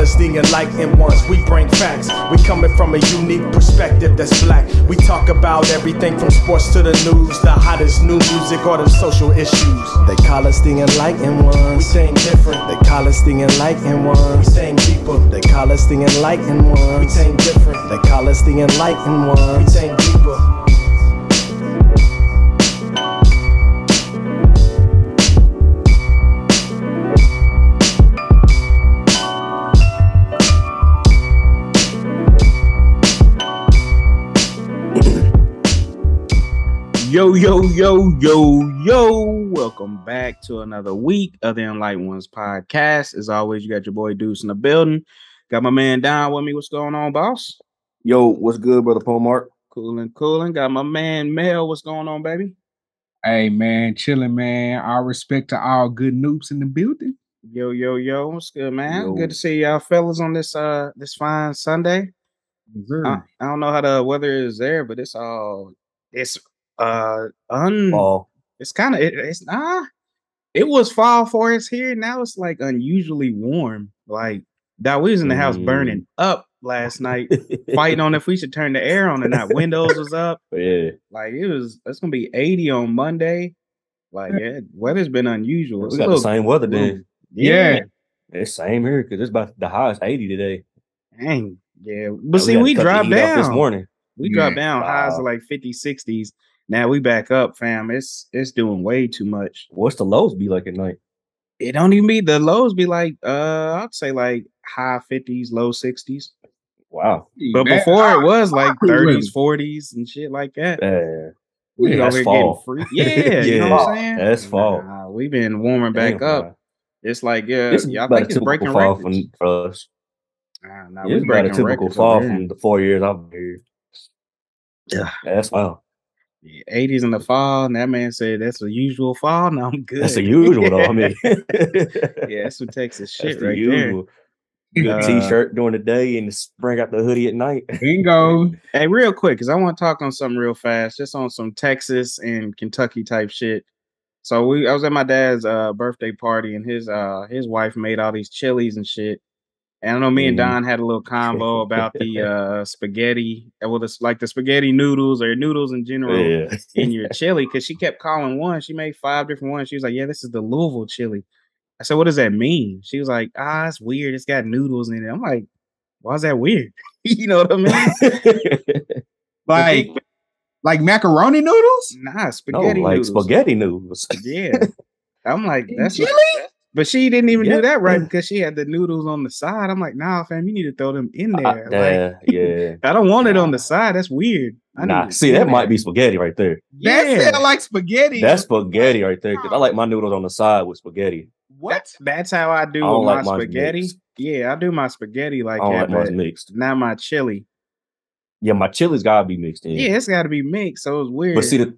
us the enlightened ones. We bring facts. We coming from a unique perspective that's black. We talk about everything from sports to the news, the hottest new music or the social issues. They call us the enlightened ones. We think different. They call us the enlightened ones. We think deeper. They call us the enlightened ones. We think different. They call us the enlightened ones. We think deeper. Yo, yo, yo, yo, yo. Welcome back to another week of the Enlightened Ones podcast. As always, you got your boy Deuce in the building. Got my man Don with me. What's going on, boss? Yo, what's good, brother Pomar? Cooling, cooling. Got my man Mel. What's going on, baby? Hey man, chilling man. All respect to all good noobs in the building. Yo, yo, yo. What's good, man? Yo. Good to see y'all fellas on this uh this fine Sunday. I, I don't know how the weather is there, but it's all it's uh un Ball. it's kind of it, it's nah it was fall for us here now it's like unusually warm like that we was in the house Mm. burning up last night fighting on if we should turn the air on or not windows was up yeah. like it was it's gonna be 80 on monday like yeah weather's been unusual It's We got the same weather little- then. Yeah. It's same here because it's about the highest 80 today. dang yeah but And see we cut dropped down this morning. we dropped Yeah. down highs of like 50 60s now we back up fam it's it's doing way too much What's the lows be like at night? it don't even be the lows be like uh I'd say like high 50s, low 60s. Wow. But Man, before I- it was like 30s, 40s and shit like that. Yeah. We Yeah, that's fall. getting free. Yeah, you know what I'm saying? That's fall. Nah, we've been warming back Damn, up. wow. It's like yeah, This is yeah I think it's breaking fall records. from, for us. Nah, nah, Yeah, we it's about a typical fall from the four years I've been here. Yeah. That's wow. Yeah, 80s in the fall. And that man said that's the usual fall. No, I'm good. That's the usual though. I mean, yeah, that's what Texas that's shit the right usual. Good Uh, t-shirt during the day and just bring out the hoodie at night. Bingo. there. Hey, real quick, because I want to talk on something real fast, just on some Texas and Kentucky type shit. So we I was at my dad's uh birthday party and his uh his wife made all these chilies and shit. And I know me and Mhm. Don had a little convo about the uh spaghetti, uh, well, it's like the spaghetti noodles or noodles in general Yeah. in your chili because she kept calling one. She made five different ones. She was like, "Yeah, this is the Louisville chili." I said, "What does that mean?" She was like, "Ah, it's weird. It's got noodles in it." I'm like, "Why is that weird?" you know what I mean? Like like macaroni noodles? Nah, no, spaghetti like noodles. spaghetti noodles. Yeah, I'm like, that's chili? not- but she didn't even Yeah. do that right because she had the noodles on the side. I'm like, nah, fam, you need to throw them in Uh, there. Like, yeah, yeah. I don't want it on the side. That's weird. I Nah, need see, in that might be spaghetti right there. That Yeah. sound like spaghetti. That's spaghetti right there. Cause I like my noodles on the side with spaghetti. what? That's, that's how I do I my like mine spaghetti. mixed. Yeah, I do my spaghetti like I don't that, like mine mixed. not my chili. Yeah, my chili's gotta be mixed in. Yeah, it's got to be mixed. So it's weird. But see, the,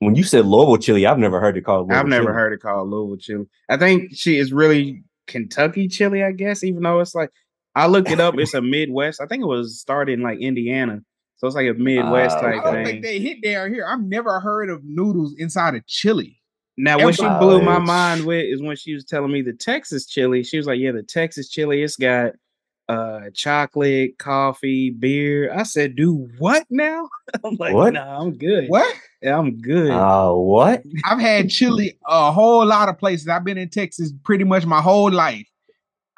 when you said Louisville chili, I've never heard it called. Louisville I've never chili. heard it called Louisville chili. I think she is really Kentucky chili, I guess, even though it's like I looked it up. It's a Midwest. I think it was started in like Indiana. So it's like a Midwest Ah, type I don't thing. think they hit down here. I've never heard of noodles inside of chili. Now, what she blew my mind with is when she was telling me the Texas chili. She was like, "Yeah, the Texas chili, it's got uh chocolate, coffee, beer." I said, "Do what now?" I'm like, What? "Nah, I'm good. What? Yeah, I'm good." Oh, what? I've had chili a whole lot of places. I've been in Texas pretty much my whole life.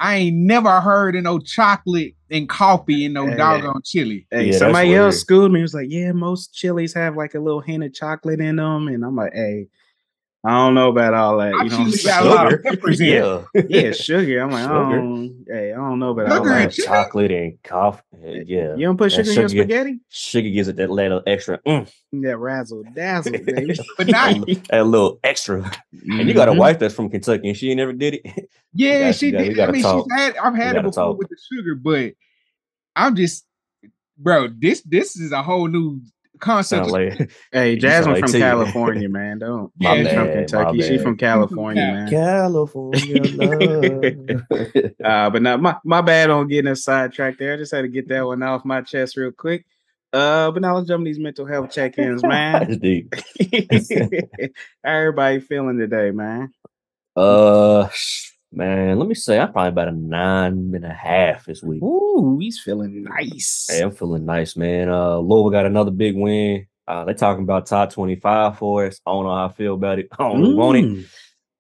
I ain't never heard of no chocolate and coffee in no Hey, doggone chili. Hey, Yeah, somebody else schooled me. He was like, "Yeah, most chilies have like a little hint of chocolate in them," and I'm like, "Hey, I don't know about all that." You know, what I'm chili got a lot of Sugar. peppers in yeah. yeah, sugar. I'm like, I don't, hey, I don't know about all Sugar and that. chili? chocolate and coffee. Yeah. You don't put That sugar in your sugar- spaghetti? Sugar gives it that little extra, mm, That razzle dazzle, baby. But not that little extra. And you got a Mhm. wife that's from Kentucky and she never did it. Yeah, gotta- she gotta- did. gotta I mean, talk. she's had. I've had it before talk. with the sugar, but I'm just, bro. This this is a whole new concept. Sound like Hey, Jasmine like from T. California, man. Don't. My She's from Kentucky. She's from California, man. California love. Uh, but now my, my bad on getting us sidetracked there. I just had to get that one off my chest real quick. Uh, but now let's jump these mental health check-ins, man. That's deep. How everybody feeling today, man? Uh, Man, let me say I'm probably about a nine and a half this week. Ooh, he's feeling nice. Hey, I'm feeling nice, man. Uh Louisville got another big win. Uh they talking about top 25 for us. I don't know how I feel about it. I don't really want it. Mm.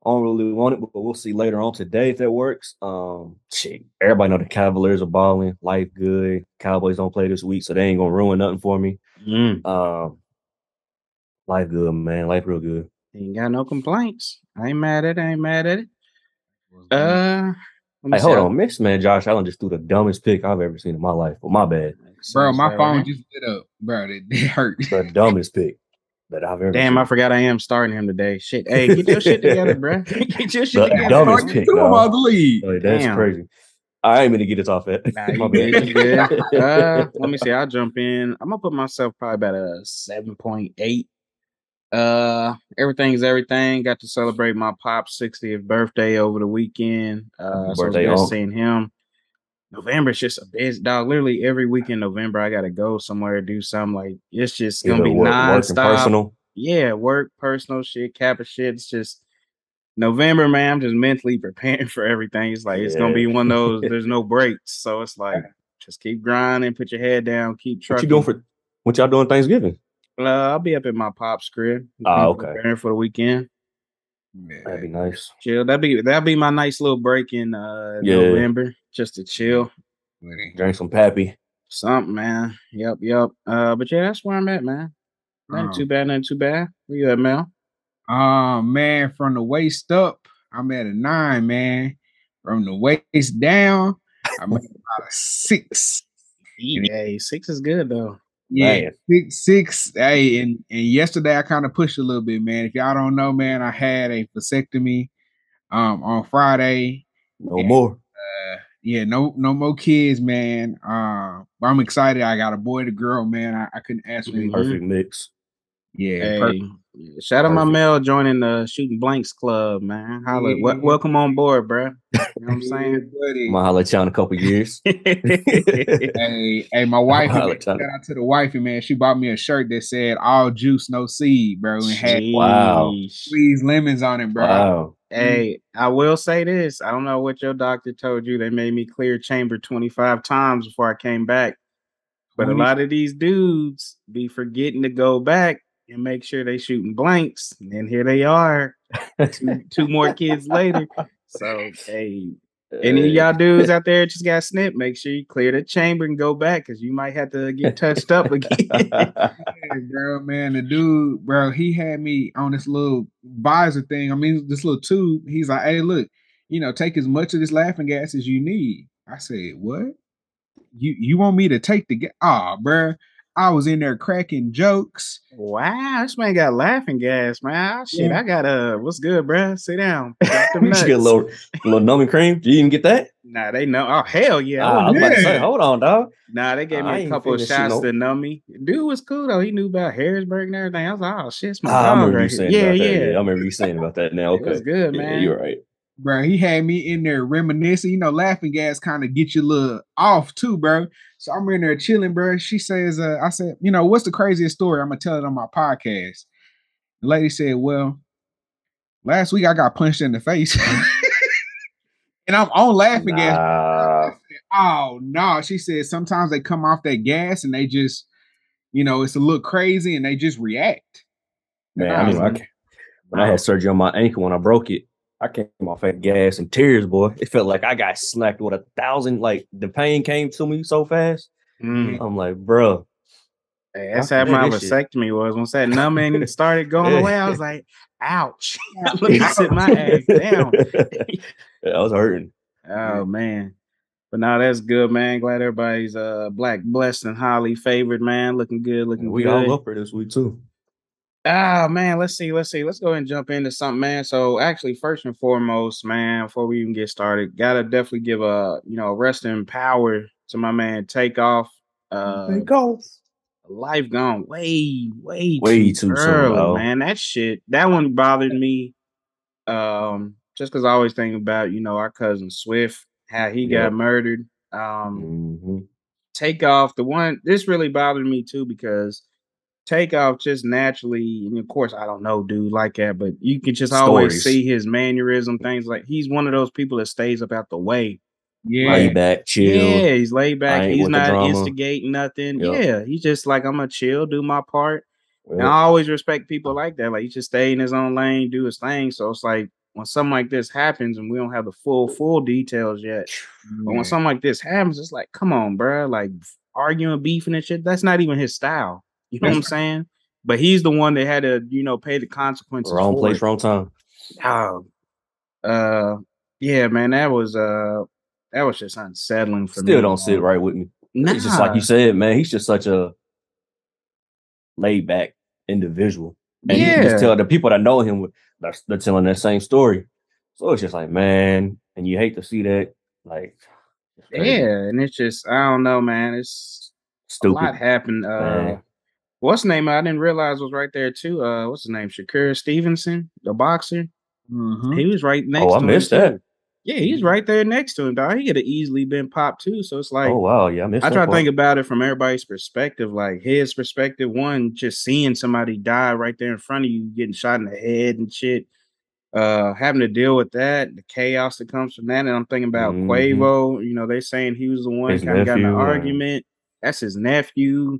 I don't really want it, but we'll see later on today if that works. Um, shit, everybody know the Cavaliers are balling. Life good. Cowboys don't play this week, so they ain't gonna ruin nothing for me. Mm. Um, life good, man. Life real good. Ain't got no complaints. I ain't mad at it. I ain't mad at it. Uh, let Hey, hold on, Mix man. Josh Allen just threw the dumbest pick I've ever seen in my life. But my bad, bro, my phone right. just lit up, bro. It, it hurt. the dumbest pick that I've ever. Damn, seen. I forgot I am starting him today. Shit. Hey, get your shit together, bro. Get your shit The together. dumbest Bro, pick, threw him out the league. Like, that's Damn. crazy. I ain't gonna get this off that. Nah, My bad. Uh, let me see. I'll jump in. I'm gonna put myself probably about a seven point eight. Uh, everything's everything. Got to celebrate my pop's 60th birthday over the weekend. Uh, so it's birthday, good seeing him. November's just a busy dog. Literally every week in November, I gotta go somewhere do something. Like it's just gonna Either be work, nonstop. personal. Yeah, work, personal shit, cap of shit. It's just November, man. I'm just mentally preparing for everything. It's like it's gonna be one of those. There's no breaks, so it's like just keep grinding, put your head down, keep What trucking. you doing for? What y'all doing Thanksgiving? Uh, I'll be up at my pop's crib. Ah, okay. Preparing for the weekend. That'd be nice. Chill. That'd be that'd be my nice little break in uh Yeah. November, just to chill. Drink some pappy. Something, man. Yep, yep. Uh, but yeah, that's where I'm at, man. Nothing Oh. too bad, nothing too bad. Where you at, Mel? Um, man, from the waist up, I'm at a nine, man. From the waist down, I'm at about a six. Yeah, six is good though. Yeah, Man. six, six. Hey, and, and yesterday I kind of pushed a little bit, man. If y'all don't know, man, I had a vasectomy um on Friday. No more. Uh, yeah, no, no more kids, man. Uh, but I'm excited. I got a boy to girl, man. I, I couldn't ask for. Mhm. Perfect mix. Yeah, Hey, shout out my Perfect. Mel joining the Shooting Blanks Club, man. Holla, wel- Yeah. welcome on board, bro. You know what I'm saying? buddy. I'm gonna holler at y'all in a couple years. Hey, hey, my wife. Man, shout out to the wifey, man. She bought me a shirt that said "All juice, no seed," bro, and had Wow. Sheesh. squeezed lemons on it, bro. Wow. Hey, I will say this. I don't know what your doctor told you. They made me clear chamber 25 times before I came back. But a lot of these dudes be forgetting to go back and make sure they shooting blanks. And here they are, two, two more kids later. So hey, any of y'all dudes out there just got snipped, make sure you clear the chamber and go back because you might have to get touched up again. Yeah, bro, man, the dude, bro, he had me on this little visor thing. I mean, this little tube. He's like, "Hey, look, you know, take as much of this laughing gas as you need." I said, "What? You you want me to take the gas? Ah, bro, I was in there cracking jokes. wow, this man got laughing gas, man. Ah, Shit, Yeah. I got uh what's good, bruh? Sit down. Drop You should get a nuts. little, little numbing cream. Did you even get that? Nah, they know. Oh hell yeah. I Ah, I was about to say, hold on, dog. Nah, they gave me I a ain't couple of shots no- to numb me. Dude was cool though. He knew about Harrisburg and everything. I was like, oh shit, it's my Ah, I dog remember you right saying here. Yeah, about that. yeah. I remember you saying about that now. It was Okay. good, Yeah, man. you're right. Bro. He had me in there reminiscing. You know, laughing gas kind of get you a little off too, bro. So I'm in there chilling, bro. She says, uh, I said, you know, what's the craziest story? I'm gonna tell it on my podcast. The lady said, Well, last week I got punched in the face. and I'm on laughing gas. Nah. Oh no. She said sometimes they come off that gas and they just, you know, it's a little crazy and they just react. Man, I mean, ca- when I had surgery on my ankle when I broke it, I came off at gas and tears, boy. It felt like I got slapped with a thousand. Like the pain came to me so fast. Mm. I'm like, bro, Hey, that's how my do this shit. vasectomy was. Once that numbing started going away, I was like, ouch. Let me sit my ass down. Yeah, I was hurting. Oh man. But now that's good, man. Glad everybody's uh black, blessed, and highly favored, man. Looking good, looking We good. all up for this week too. Ah man, let's see, let's see. Let's go ahead and jump into something, man. So actually, first and foremost, man, before we even get started, gotta definitely give a you know rest in power to my man Takeoff. Uh off. life gone way, way, Way too, too early, dog. man. That shit, that one bothered me. Um, just because I always think about, you know, our cousin Swift, how he Yep. got murdered. Um, Mhm. Takeoff, the one this really bothered me too because Takeoff just naturally, and of course, I don't know, dude, like that, but you can just always see his mannerism, things like he's one of those people that stays up out the way. Yeah. Lay back, chill. Yeah, he's laid back. He's not drama. instigating nothing. Yup. Yeah, he's just like I'm gonna chill, do my part. And I always respect people like that. Like he just stay in his own lane, do his thing. So it's like when something like this happens and we don't have the full full details yet. But when something like this happens, it's like, come on, bro. Like arguing, beefing and shit. That's not even his style. You know what I'm saying? But he's the one that had to, you know, pay the consequences. wrong place, it. wrong time. Oh, uh, yeah, man, that was uh, that was just unsettling for me. Still don't sit right with me. Nah. He's just like you said, man. He's just such a laid back individual. And you Yeah. just tell the people that know him, they're, they're telling that same story. So it's just like, man, and you hate to see that. Like. Yeah, and it's just I don't know, man. It's Stupid. a lot happened. Uh, Man. What's his name? I didn't realize was right there too. Uh, what's his name? Shakur Stevenson, the boxer. Mhm. He was right next. Oh, I missed him, that. too. Yeah, he's right there next to him, dog. He could have easily been popped too. So it's like oh wow, yeah, I missed I try to think about it from everybody's perspective. Like his perspective, one, just seeing somebody die right there in front of you, getting shot in the head and shit. Uh, having to deal with that, the chaos that comes from that. And I'm thinking about Mhm. Quavo. You know, they saying he was the one kind of got in an nephew, argument. That's his nephew.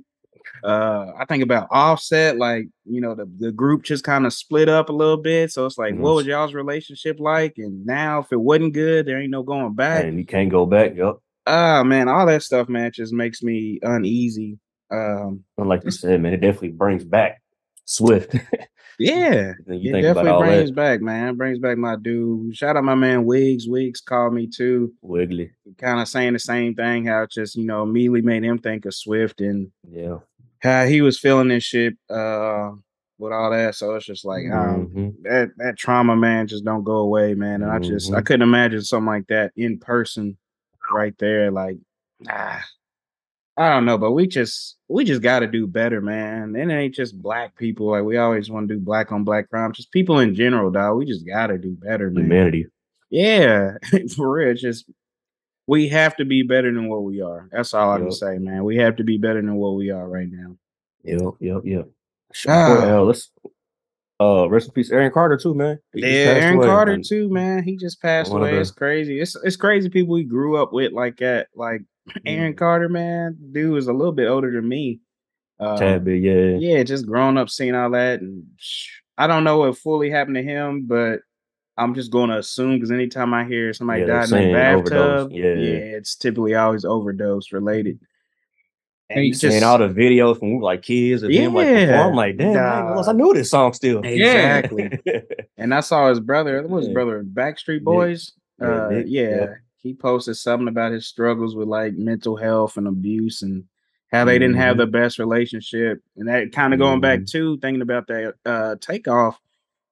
Uh, I think about Offset, like you know, the, the group just kind of split up a little bit. So it's like, what Mhm. was y'all's relationship like? And now, if it wasn't good, there ain't no going back and you can't go back. Yup. ah man, all that stuff, man, just makes me uneasy. Um, And like you said, man, it definitely brings back Swift. yeah, it definitely brings that back, man. Brings back my dude. Shout out my man Wiggs. Wiggs called me too, wiggly. kind of saying the same thing. How it just you know immediately made him think of Swift and Yeah. How he was feeling this shit uh with all that. So it's just like um, Mhm. that that trauma, man, just don't go away, man. And I just I Mhm. couldn't imagine something like that in person, right there. Like, ah, I don't know, but we just we just got to do better, man. And it ain't just black people. Like we always want to do black on black crime. Just people in general, dog. We just got to do better, man. Humanity. Yeah, for real. It's just we have to be better than what we are. That's all I can say, man. We have to be better than what we are right now. Yep, yep, yep. Ah. Ah. let's uh rest in peace, Aaron Carter too, man. He Yeah, Aaron away. Carter And too, man. He just passed away. the- It's crazy. It's it's crazy people we grew up with like that. Like Aaron Mm. Carter, man, dude was a little bit older than me. Uh, Tad bit, yeah. yeah, just growing up, seeing all that, and sh- I don't know what fully happened to him, but I'm just going to assume because anytime I hear somebody Yeah, died in a bathtub, overdose. yeah. Yeah. it's typically always overdose related. And you Seeing all the videos from we were like kids and him like Yeah, perform, I'm like, damn, I, ain't realize I knew this song still. Exactly. And I saw his brother. What was his Yeah. brother? Backstreet Boys. Yeah, uh, Nick, yeah. yep. He posted something about his struggles with like mental health and abuse and how they didn't have Mhm. the best relationship. And that kind of going back Mhm. to thinking about that uh takeoff.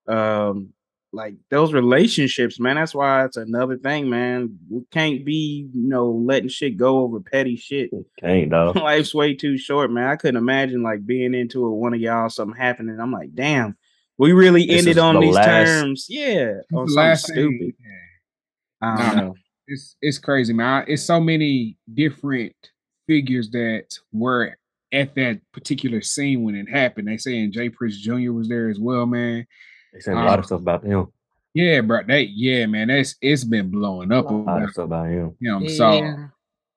Um, like those relationships, man. That's why it's another thing, man. We can't be, you know, letting shit go over petty shit. Can't dog. Life's way too short, man. I couldn't imagine like being into it, one of y'all, something happening. I'm like, damn, we really This ended on the these last- terms. Yeah. It's On last stupid. thing- yeah. I don't Nah. know. it's it's crazy, man. It's so many different figures that were at that particular scene when it happened. They saying J Prince Jr. was there as well, man. They saying a lot Um, of stuff about him. Yeah, bro. They yeah, man. That's it's been blowing up A lot about of stuff about him. him. So Yeah.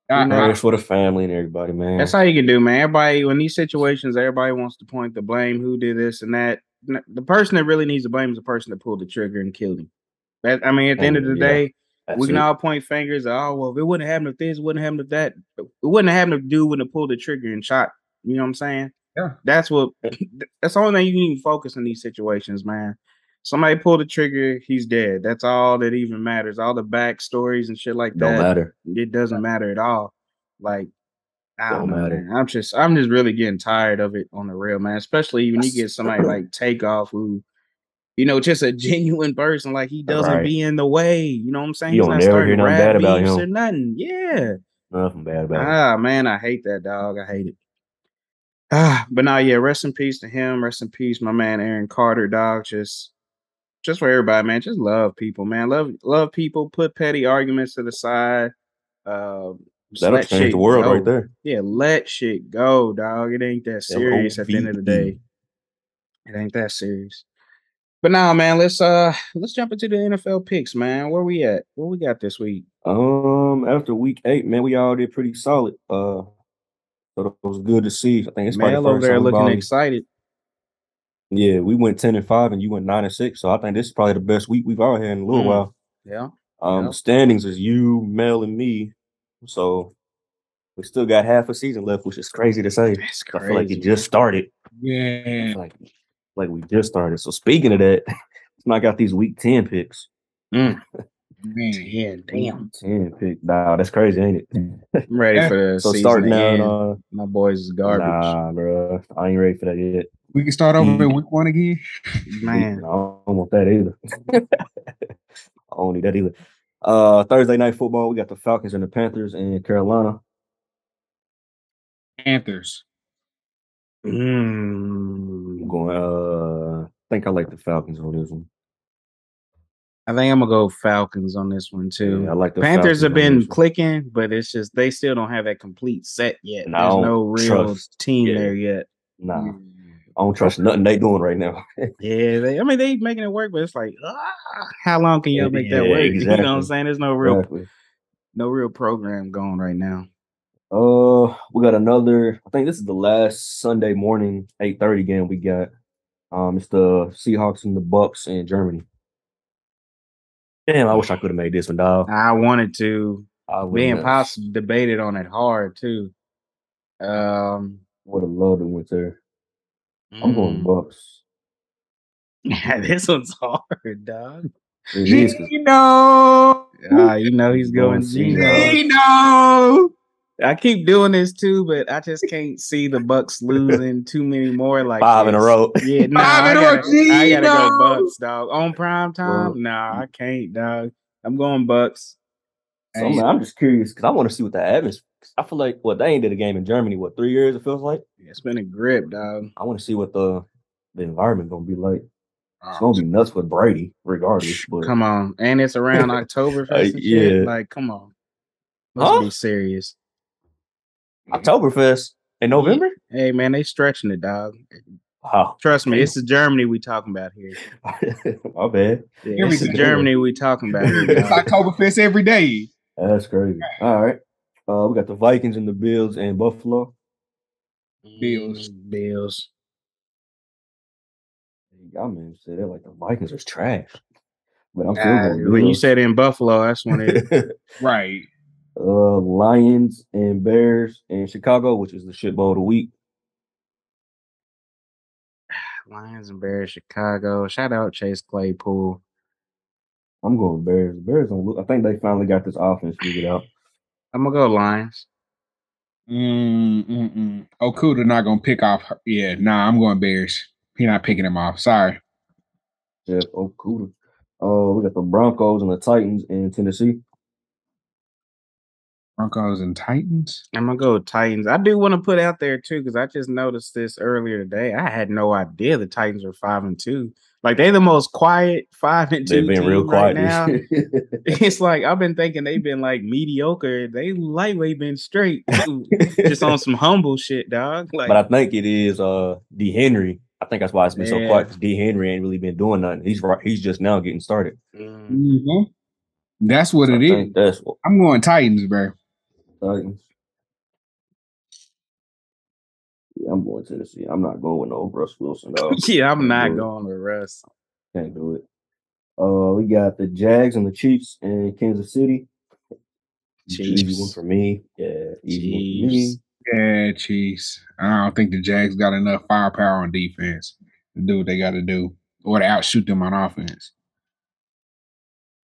I, know, I- Prayers for the family and everybody, man. That's all you can do, man. Everybody, when these situations, everybody wants to point the blame, who did this and that. The person that really needs to blame is the person that pulled the trigger and killed him. That, I mean, at the end of the yeah, day, That's we can it. all point fingers. Oh, well, if it wouldn't happen, if this, wouldn't happen, if that. It wouldn't have happened if dude wouldn't have pulled the trigger and shot. You know what I'm saying? Yeah. That's what. That's the only thing you can even focus in these situations, man. Somebody pull the trigger, he's dead. That's all that even matters. All the backstories and shit like Don't that matter. it doesn't matter at all. Like, I don't, Don't know, matter. man. I'm just, I'm just really getting tired of it on the real, man. Especially when you get somebody like Takeoff, who, you know, just a genuine person. Like he doesn't Right. be in the way. You know what I'm saying? You He's don't not never starting hear nothing rap bad about beefs him. or nothing. Yeah. Nothing bad about him. Ah, man, I hate that dog. I hate it. Ah, but now, yeah, rest in peace to him. Rest in peace, my man Aaron Carter, dog. Just, just for everybody, man. Just love people, man. Love, love people. Put petty arguments to the side. Uh, That'll change the world go. right there. Yeah, let shit go, dog. It ain't that serious at the end of the day. It ain't that serious. But now, man, let's uh let's jump into the NFL picks, man. Where we at? What we got this week? Um, after week eight, man, we all did pretty solid. Uh, so it was good to see. I think it's probably Mel over there looking all- excited. Yeah, we went ten and five, and you went nine and six. So I think this is probably the best week we've all had in a little Mm. while. Yeah. Um, Yep. the standings is you, Mel, and me. So we still got half a season left, which is crazy to say. That's I feel like it just started. Yeah. like like we just started. So speaking of that, let's knock out these week ten picks. Man. Yeah, damn. Ten pick, nah, that's crazy, ain't it? I'm ready for the So season starting to out, uh, My boys is garbage. nah, bro, I ain't ready for that yet. We can start over Mm. in week one again. Man. I don't want that either. I don't need that either. Uh, Thursday night football, we got the Falcons and the Panthers in Carolina. Panthers. I'm Mm, going. Uh, I think I like the Falcons on this one. I think I'm gonna go Falcons on this one too. Yeah, I like the Panthers Falcons have been clicking, but it's just they still don't have that complete set yet. I There's no real trust- team yeah. there yet. Nah, I don't trust nothing they doing right now. Yeah, they, I mean they making it work, but it's like, ah, how long can y'all make that Yeah, work? You know what I'm saying? There's no real Exactly. no real program going right now. Uh, we got another. I think this is the last Sunday morning eight thirty game we got. Um, it's the Seahawks and the Bucks in Germany. Damn, I wish I could have made this one, dog. I wanted to. I would Me and Pops debated on it hard too. Um, would have loved to went there. I'm going mm, Bucks. Yeah, this one's hard, dog. It is 'cause Geno. Ah, you know he's going Going Geno. Seahawks. Geno. I keep doing this too, but I just can't see the Bucks losing too many more like Five in a this. row. Yeah, nah, Five I in a row, gotta, I gotta go Bucks, dog. On prime time? Well, nah, I can't, dog. I'm going Bucks. So man, I'm just curious because I want to see what the atmosphere. I feel like what they ain't did a game in Germany. What three years it feels like. Yeah, It's been a grip, dog. I want to see what the the environment gonna be like. It's Oh, gonna be nuts with Brady, regardless. But Come on, and it's around October. Uh, and shit. yeah. like come on, let's Huh? be serious. Oktoberfest in November. Hey man, they stretching it, dog. Wow, Trust me, Damn. it's the Germany we talking about here. my bad. Yeah, Here we it's the go. Germany we talking about here. It's dog. Oktoberfest every day. That's crazy. All right, uh, we got the Vikings and the Bills and Buffalo. Bills. Mm, Bills. Y'all man said that like the Vikings is trash, but I'm still Ah, going when you said in Buffalo, that's when it. Right. Uh, Lions and Bears in Chicago, which is the shit bowl of the week. Lions and Bears, Chicago. Shout out Chase Claypool. I'm going Bears. Bears don't look. I think they finally got this offense figured out. I'm gonna go Lions. Mm, mm, mm. Okudah not gonna pick off. her- Yeah, nah, I'm going Bears. He not picking him off. Sorry. Jeff Okudah. Uh, we got the Broncos and the Titans in Tennessee. Broncos and Titans. I'm gonna go Titans. I do want to put out there too because I just noticed this earlier today. I had no idea the Titans were five and two. Like they're the most quiet five and 2 They've been real team right quiet. now. it's like I've been thinking they've been like mediocre. They lightweight been straight, just on some humble shit, dog. Like but I think it is uh D Henry. I think that's why it's been so quiet because D Henry ain't really been doing nothing. He's right. He's just now getting started. mm, Mhm. That's what So it That's what, I'm going Titans, bro. Titans. Yeah, I'm going Tennessee. I'm not going with no Russ Wilson. Yeah, I'm not going with Russ. Can't do it. Uh, we got the Jags and the Chiefs in Kansas City. Easy one for me. Yeah, easy one for me. Chiefs. Yeah, Chiefs. I don't think the Jags got enough firepower on defense to do what they got to do or to outshoot them on offense.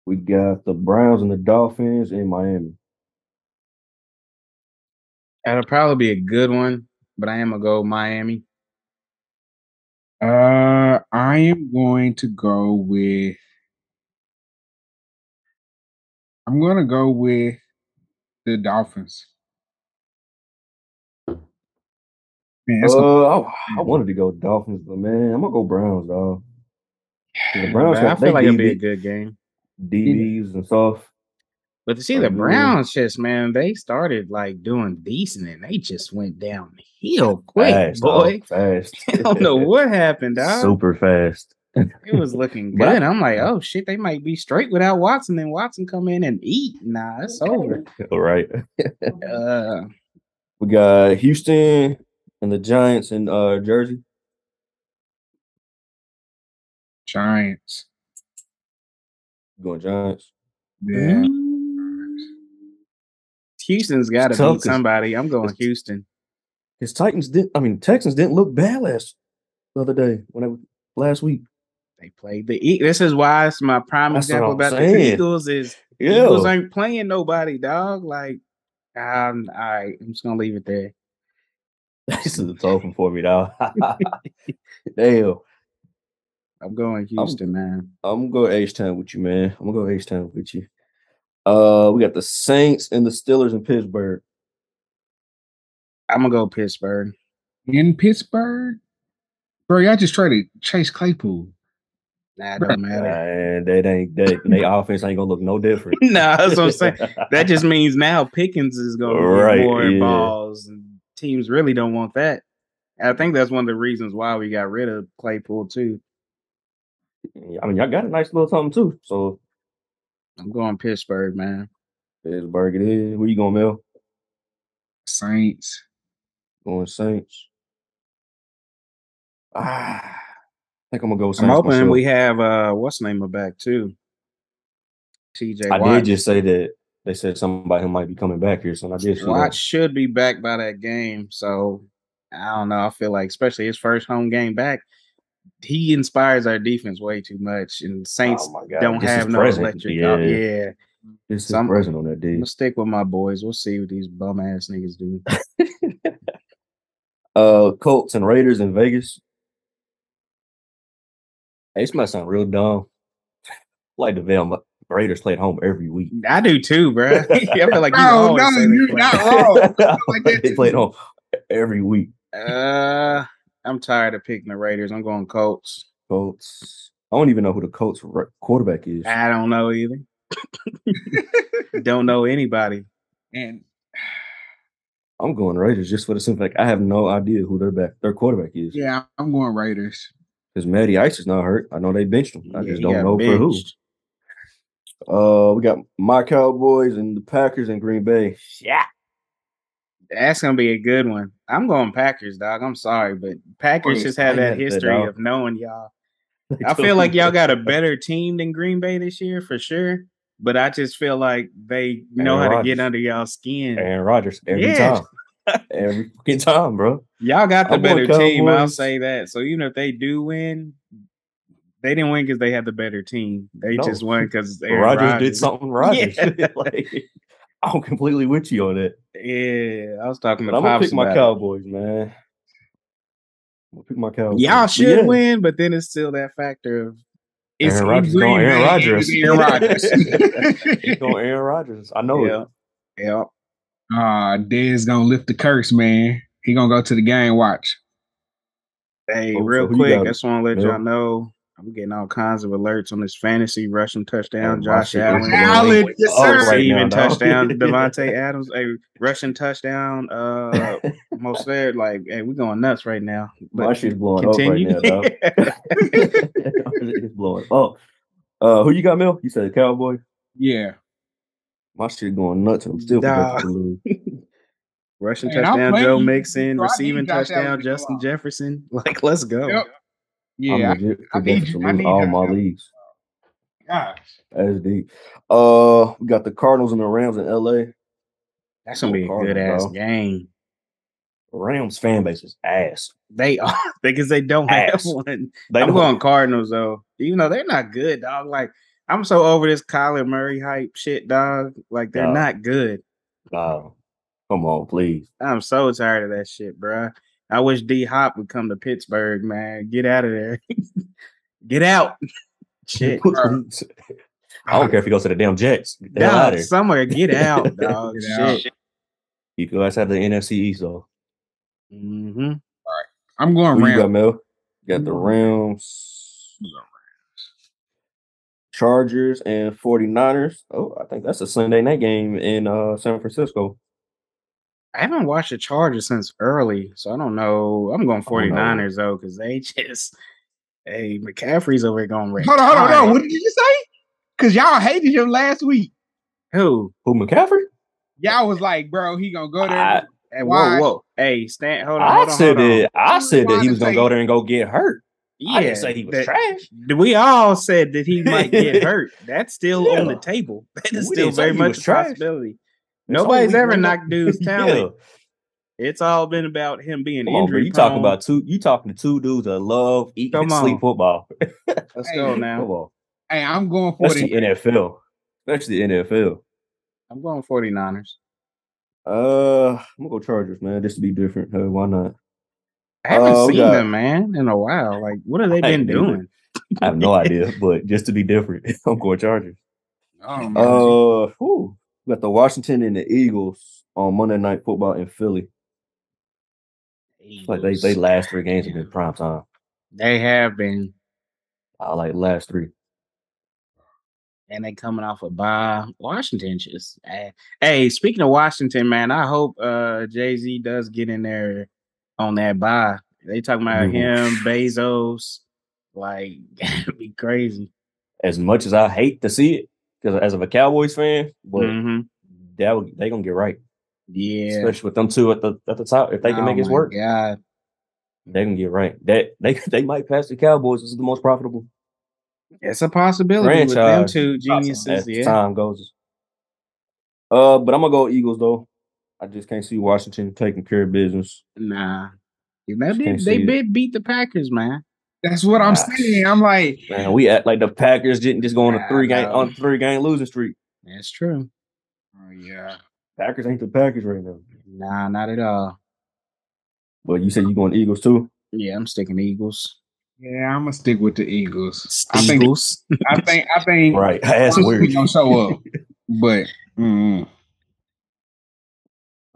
We got the Browns and the Dolphins in Miami. That'll probably be a good one, but I am gonna go Miami. Uh, I am going to go with. I'm going to go with the Dolphins. Man, Uh, gonna- I, I wanted to go Dolphins, but man, I'm gonna go Browns, dog. The Browns but I feel like it'll be a good game. DBs and stuff. But to see the. Browns, just man, they started like doing decent, and they just went downhill quick, fast, dog, boy. fast. I don't know what happened, dog. Super fast. It was looking good. I'm like, oh shit, they might be straight without Watson. Then Watson come in and eat. Nah, it's over. All right. Uh, We got Houston and the Giants in uh Jersey. Giants. Going Giants. Yeah. Houston's got to beat somebody. I'm going Houston. His Titans didn't. I mean, Texans didn't look bad last the other day when I last week. They played the. This is why it's my prime That's example I'm about the saying. Eagles is Yeah, Eagles ain't playing nobody, dog. Like, um, all right, I'm just gonna leave it there. this is one for me, dog. Damn, I'm going Houston, man. I'm gonna go H Town with you, man. I'm gonna go H Town with you. Uh, we got the Saints and the Steelers in Pittsburgh. I'm gonna go Pittsburgh. In Pittsburgh. Bro, y'all just try to chase Claypool. Nah, it don't matter. And that ain't that. They offense ain't gonna look no different. nah, that's what I'm saying. That just means now Pickens is going to Right, get more yeah. balls, and teams really don't want that. And I think that's one of the reasons why we got rid of Claypool too. I mean, y'all got a nice little something too. So I'm going Pittsburgh, man. Pittsburgh it is. Where you going, Mel? Saints. Going Saints. Ah, I think I'm gonna go Saints. I'm hoping myself. we have uh what's the name of back too. TJ I Watt. did just say that they said something about him might be coming back here, so I did Watt should be back by that game. So I don't know. I feel like especially his first home game back, he inspires our defense way too much. And Saints Oh don't this have no present. electric. Yeah. Yeah. yeah. This is Some- present on that I'm dude. gonna stick with my boys. We'll see what these bum ass niggas do. Uh, Colts and Raiders in Vegas. Hey, this might sound real dumb. like the Veil Raiders play at home every week. I do too, bro. I feel like you No, no, they you're play. not wrong. like they play at home every week. Uh, I'm tired of picking the Raiders. I'm going Colts. Colts. I don't even know who the Colts quarterback is. I don't know either. don't know anybody. And I'm going Raiders just for the simple fact I have no idea who their back their quarterback is. yeah, I'm going Raiders. Because Matty Ice is not hurt. I know they benched him. I Yeah, just don't know for who. Uh, we got my Cowboys and the Packers in Green Bay. Yeah. That's gonna be a good one. I'm going Packers, dog. I'm sorry, but Packers just have that history of knowing y'all. I feel like y'all got a better team than Green Bay this year for sure. But I just feel like they know Aaron how to get under y'all skin. Aaron Rodgers every Yeah. time. Every fucking time, bro. Y'all got the I'm better team. I'll say that. So even if they do win, they didn't win because they had the better team. They No. just won because Rodgers, did something Rodgers. Yeah. like, I'm completely with you on it. Yeah, I was talking But to I'm gonna pick my about it. Cowboys, man. I'm gonna pick my Cowboys. Y'all But should yeah, win, but then it's still that factor of it's Aaron in Rodgers going Aaron Rodgers. Aaron Rodgers. Going Aaron Rodgers. I know Yeah, it. yeah. Uh Dez gonna lift the curse, man. He gonna go to the game. Watch. Hey, Oh, real who you quick, got, I just want to let Bill? y'all know I'm getting all kinds of alerts on this fantasy rushing touchdown. Hey, Josh shit is Allen, blowing Allen, up yes, right sir. now, receiving dog. touchdown. Davante Adams, a rushing touchdown. Uh, most there, like, hey, we're going nuts right now. My But shit's blowing continue. up right now, dog. it's blowing up. Uh, who you got, Mel? You said Cowboy. Yeah. My shit going nuts. I'm still Dog. to lose. rushing Man, touchdown, Joe you, Mixon, so I need receiving touchdown, Justin. Jefferson. Like, let's go. Yep. I'm Yeah. legit I need you- I need all Josh my leagues. Gosh. That's deep. Uh, we got the Cardinals and the Rams in LA. That's gonna be a Cardinals, good ass bro. game. Rams fan base is ass. They are because they don't have one. They I'm going Cardinals though. Even though they're not good, dog. Like I'm so over this Kyler Murray hype shit, dog. Like they're not good. Nah, come on, please. I'm so tired of that shit, bruh. I wish D Hop would come to Pittsburgh, man. Get out of there. Get out. Shit. I don't care if he goes to the damn Jets. Get the hell out Dog, somewhere get out, dog. Get out. Shit. You guys have the NFC East, though. hmm I'm going Who you got, Rams. Mel? Got the I'm Rams. Chargers and 49ers. Oh, I think that's a Sunday night game in uh San Francisco. I haven't watched the Chargers since early, so I don't know. I'm going 49ers though, because they just hey McCaffrey's over here going red. Hold on, hold on, hold on. What did you say? Because y'all hated him last week. Who? Who McCaffrey? Y'all was like, bro, he gonna go there. I, Hey, Why? whoa, whoa. Hey, stand hold on, I hold on, said hold on. that I said that he was gonna go there and go get hurt. Yeah, I didn't say he was that- trash. We all said that he might get hurt. That's still on the table. That is We still very much a trash. possibility. It's only Nobody's ever knocked dude's Yeah. talent. It's all been about him being Come on, You talking about two? You talking to two dudes that love eating Come and sleep on. football? Let's Hey, go now. on, Hey, I'm going for that's the. NFL. Especially the NFL. I'm going 49ers. Uh, I'm gonna go Chargers, man. Just to be different. Uh, why not? I haven't Uh, seen got- them, man, in a while. Like, what have they I been ain't doing? I have no idea, but just to be different, I'm going Chargers. Oh, man. Uh, whew. We got the Washington and the Eagles on Monday Night Football in Philly. It's Like they they last three games have been prime time. They have been, I like last three. and they coming off a bye. Washington just. eh. Hey, speaking of Washington, man, I hope uh Jay Z does get in there on that bye. They talking about Mhm. him, Bezos. Like, be crazy. As much as I hate to see it, because as of a Cowboys fan, but hmm that would- they gonna get right, Yeah. especially with them two at the at the top. If they can Oh make this work, God. they can get right. That they they might pass the Cowboys. This is the most profitable It's a possibility with them Franchise. two as geniuses. Yeah. time goes. Uh, but I'm gonna go Eagles though. I just can't see Washington taking care of business. Nah. You know, Just they, they it. did beat the Packers, man. That's what I'm Gosh. saying. I'm like, Man, we act like the Packers didn't just go on a I three game on a three game losing streak. That's true. oh, yeah. Packers ain't the Packers right now. Nah, not at all. But you said you going Eagles too? Yeah, I'm sticking Eagles. Yeah, I'm gonna stick with the Eagles. I think, Eagles. I think, I think, Right. That's Washington weird. gonna show up, but mm,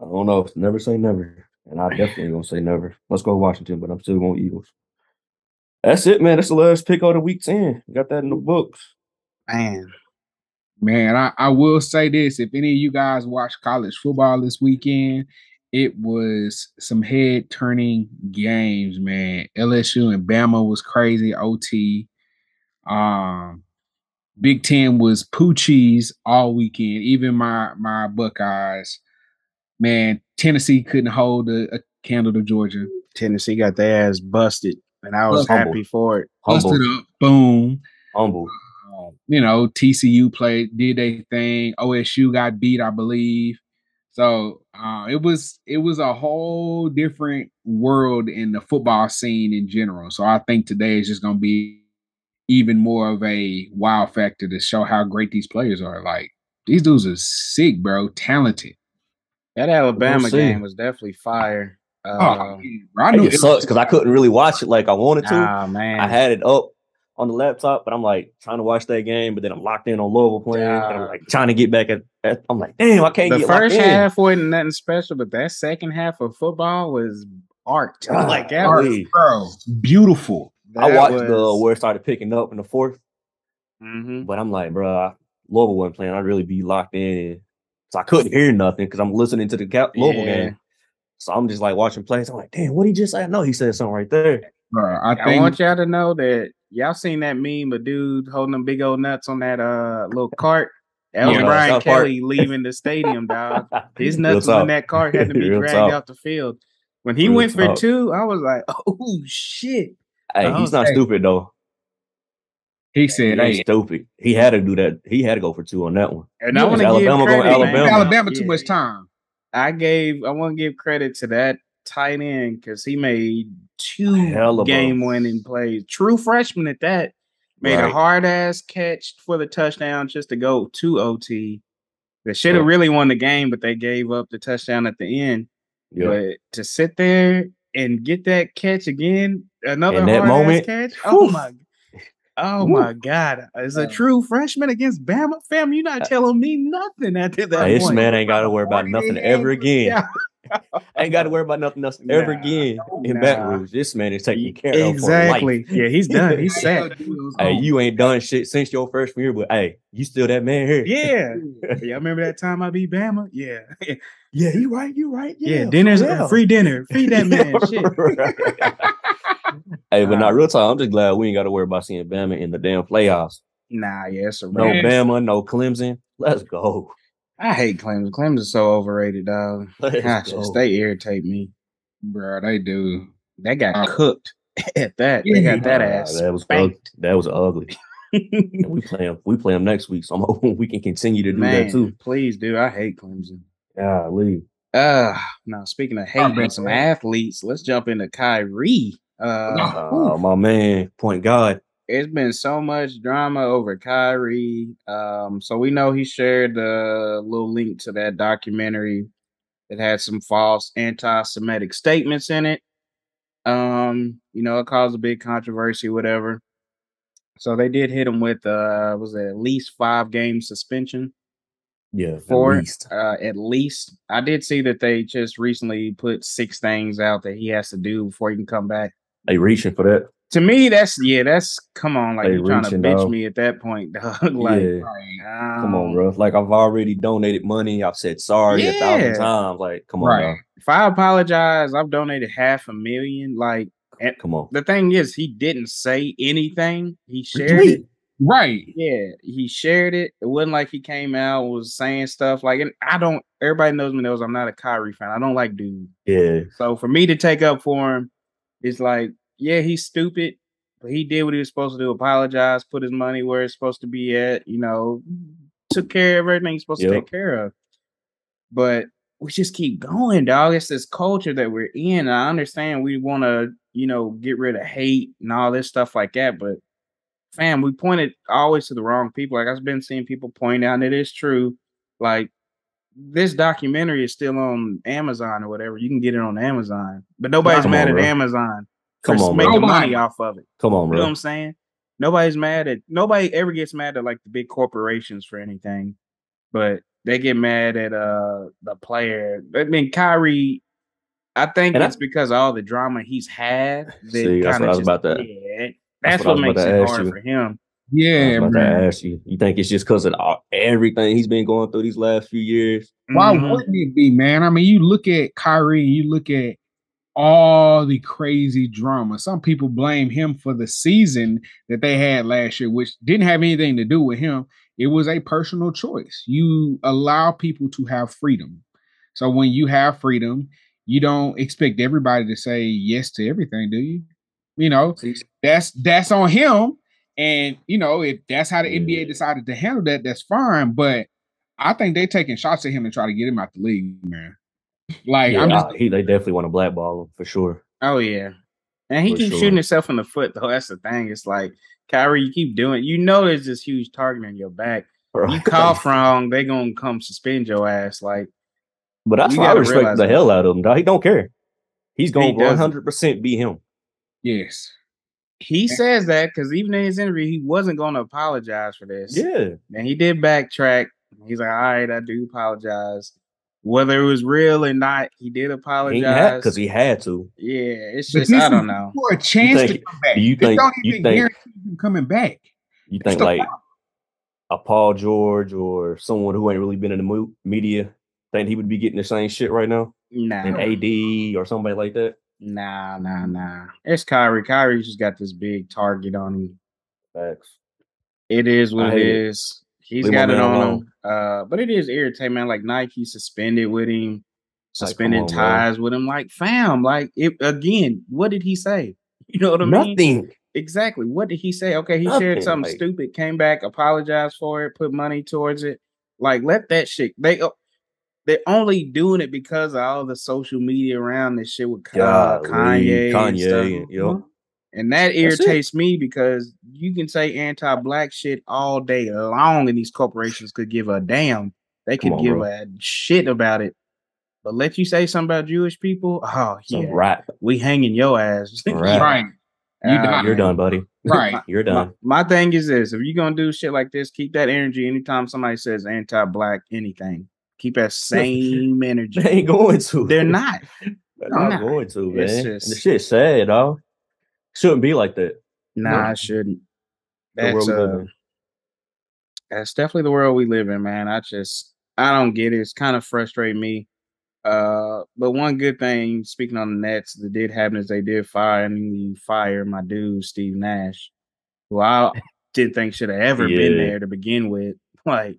I don't know. Never say never. And I definitely gonna say never. Let's go Washington, but I'm still going Eagles. That's it, man. That's the last pick of the week 10. Got that in the books. Man. man, I, I will say this: if any of you guys watched college football this weekend, it was some head turning games, man. LSU and Bama was crazy. OT. Um, Big Ten was poochies all weekend. Even my my Buckeyes, man. Tennessee couldn't hold a, a candle to Georgia. Tennessee got their ass busted, and I was Humble. happy for it. Humble. Busted up, boom. Humble. Um, you know, TCU played, did their thing. OSU got beat, I believe. So uh, it was it was a whole different world in the football scene in general. So I think today is just gonna be even more of a wow factor to show how great these players are. Like these dudes are sick, bro, talented. That Alabama see. game was definitely fire. Oh, bro, I knew It sucks because I couldn't really watch it like I wanted to. ah man, I had it up on the laptop, but I'm like trying to watch that game, but then I'm locked in on Louisville playing. and I'm like trying to get back at, at- I'm like, damn, I can't the get first half wasn't nothing special, but that second half of football was art. God, like that art. was, bro, beautiful. I that watched the was- where it started picking up in the fourth, Mhm. but I'm like, bro, Louisville wasn't playing. I'd really be locked in. So I couldn't hear nothing because I'm listening to the Louisville Yeah. game. So I'm just like watching plays. I'm like, damn, what he just say? No, he said something right there. Bro, I I want y'all to know that y'all seen that meme, a dude holding them big old nuts on that uh little cart. That was Yeah, Brian South Park. Kelly leaving the stadium, dog. His nuts was in talk. that cart, had to be dragged talk. out the field. When he Real went for two, I was like, "Oh shit!" Hey, he's not hey. stupid though. he He said, ain't "Hey, stupid. He had to do that. He had to go for two on that one. And I want to give Alabama credit, Alabama. man. Alabama too Yeah. much time." I gave. I want to give credit to that tight end because he made two a- game-winning plays. True freshman at that. Made a hard ass catch for the touchdown just to go to OT. They should have Yeah. really won the game, but they gave up the touchdown at the end. Yeah. But to sit there and get that catch again, another hard moment, ass catch. Oh whew. my, oh Whew. my God! As a Uh, true freshman against Bama, fam, you're not telling me nothing after that this point. man ain't got to worry about nothing ever again. yeah. ain't got to worry about nothing else ever Nah, again in nah. Baton Rouge. This man is taking care of for exactly. Yeah, he's done. He's set. Hey, you ain't done shit since your freshman year, but hey, you still that man here. Yeah. Y'all remember that time I beat Bama? Yeah. yeah, you right, you right. Yeah. Yeah, Dinner's yeah. free dinner. Free that man. Shit. Hey, but Nah. not real time. I'm just glad we ain't got to worry about seeing Bama in the damn playoffs. Nah, yeah, it's a No wrap. Bama, no Clemson. Let's go. I hate Clemson. Clemson's so overrated, dog. Let's Gosh, go. they irritate me. Bro, they do. They got Uh, cooked at that. They got that ass. that was ugly. That was ugly. And we play them. We play them next week, so I'm hoping we can continue to do Man, that too. please do. I hate Clemson. Yeah, leave. Uh now speaking of hating bet some athletes, let's jump into Kyrie. Uh Oh, my man, point God. it's been so much drama over Kyrie. Um, so we know he shared the little link to that documentary that had some false anti-Semitic statements in it. Um, you know, it caused a big controversy, whatever. So they did hit him with uh was it at least five game suspension Yeah, for at least. uh at least. I did see that they just recently put six things out that he has to do before he can come back. They reaching for that. To me, that's yeah, that's come on, like They you're trying to bitch me at that point, dog. like, yeah. Right. Come on, um, bro. Like I've already donated money. I've said sorry a thousand times. Like, come on, Right. dog. If I apologize, I've donated half a million. Like, Come on. the thing is, he didn't say anything. He shared it. Right. Yeah, he shared it. It wasn't like he came out was saying stuff like, and I don't. Everybody knows me knows I'm not a Kyrie fan. I don't like dude. Yeah. So for me to take up for him, it's like, yeah, he's stupid, but he did what he was supposed to do. Apologize, put his money where it's supposed to be at. You know, took care of everything he's supposed to take care of. But we just keep going, dog. It's this culture that we're in. I understand we want to, you know, get rid of hate and all this stuff like that, but fam, we pointed always to the wrong people. Like I've been seeing people point out, and it is true. Like this documentary is still on Amazon or whatever. You can get it on Amazon, but nobody's Come mad on, at bro. Amazon Come for on, making bro. money off of it. Come on, You know what. I'm saying? Nobody's mad at nobody ever gets mad at like the big corporations for anything, but they get mad at uh the player. I mean, Kyrie. I think And I- it's because of all the drama he's had. That See, that's what I was just- about to- Yeah, that's that's, what what, makes it hard you. for him. I Yeah, was about to man. ask you. You think it's just because of all, everything he's been going through these last few years? Why Mhm. wouldn't it be, man? I mean, you look at Kyrie, you look at all the crazy drama. Some people blame him for the season that they had last year, which didn't have anything to do with him. It was a personal choice. You allow people to have freedom. So when you have freedom, you don't expect everybody to say yes to everything, do you? You know, that's that's on him. And you know, if that's how the Yeah. NBA decided to handle that, that's fine. But I think they taking shots at him and try to get him out the league, man. Like Yeah, I'm just I- he, they definitely want to blackball him for sure. Oh yeah, and he For keeps sure. shooting himself in the foot though. That's the thing. It's like Kyrie, you keep doing. You know, there's this huge target on your back. You Right? cough wrong, they gonna come suspend your ass. Like but that's why I gotta respect the that. hell out of him. Dog. He don't care. He's going to 100 percent be him. yes. He says that because even in his interview, he wasn't gonna apologize for this. Yeah, and he did backtrack. He's like, all right, I do apologize. Whether it was real or not, he did apologize. because he had to. yeah, it's But just I don't know. For a chance to come back. do you think- don't you think- guarantee him coming back. You That's think like problem. a Paul George or someone who ain't really been in the mo- media think he would be getting the same shit right now? Nah, An AD or somebody like that? Nah, nah, nah. It's Kyrie. Kyrie just got this big target on him. Facts. It is what it it. is. He's Leave got it on him. Uh, but it is irritating, man. Like Nike suspended with him, Like, on, bro. ties with him. Like, fam, like it again. What did he say? You know what I mean? Nothing. Exactly. What did he say? Okay, he Nothing, shared something like- stupid, came back, apologized for it, put money towards it. Like, let that shit. They uh, they're only doing it because of all the social media around this shit with uh, Golly, Kanye, and, stuff. Kanye, and- yep. And that irritates me because you can say anti-black shit all day long, and these corporations could give a damn. They could on, give bro. a shit about it. But let you say something about Jewish people, oh Some yeah, rap. we hanging your ass. Right. Right. You done. You're done, buddy. Right. You're my, done. my thing is this: if you're gonna do shit like this, keep that energy anytime somebody says anti-black anything. Keep that same energy. They ain't going to. They're not. They're not not. going to, man. It's just- shit's sad, dog. Shouldn't be like that. Nah, No. I shouldn't. That's world we live uh, that's definitely the world we live in, man. I just I don't get it. It's kind of frustrating me. Uh, but one good thing, speaking on the Nets, that did happen is they did fire and fire my dude Steve Nash, who I didn't think should have ever been there to begin with. Like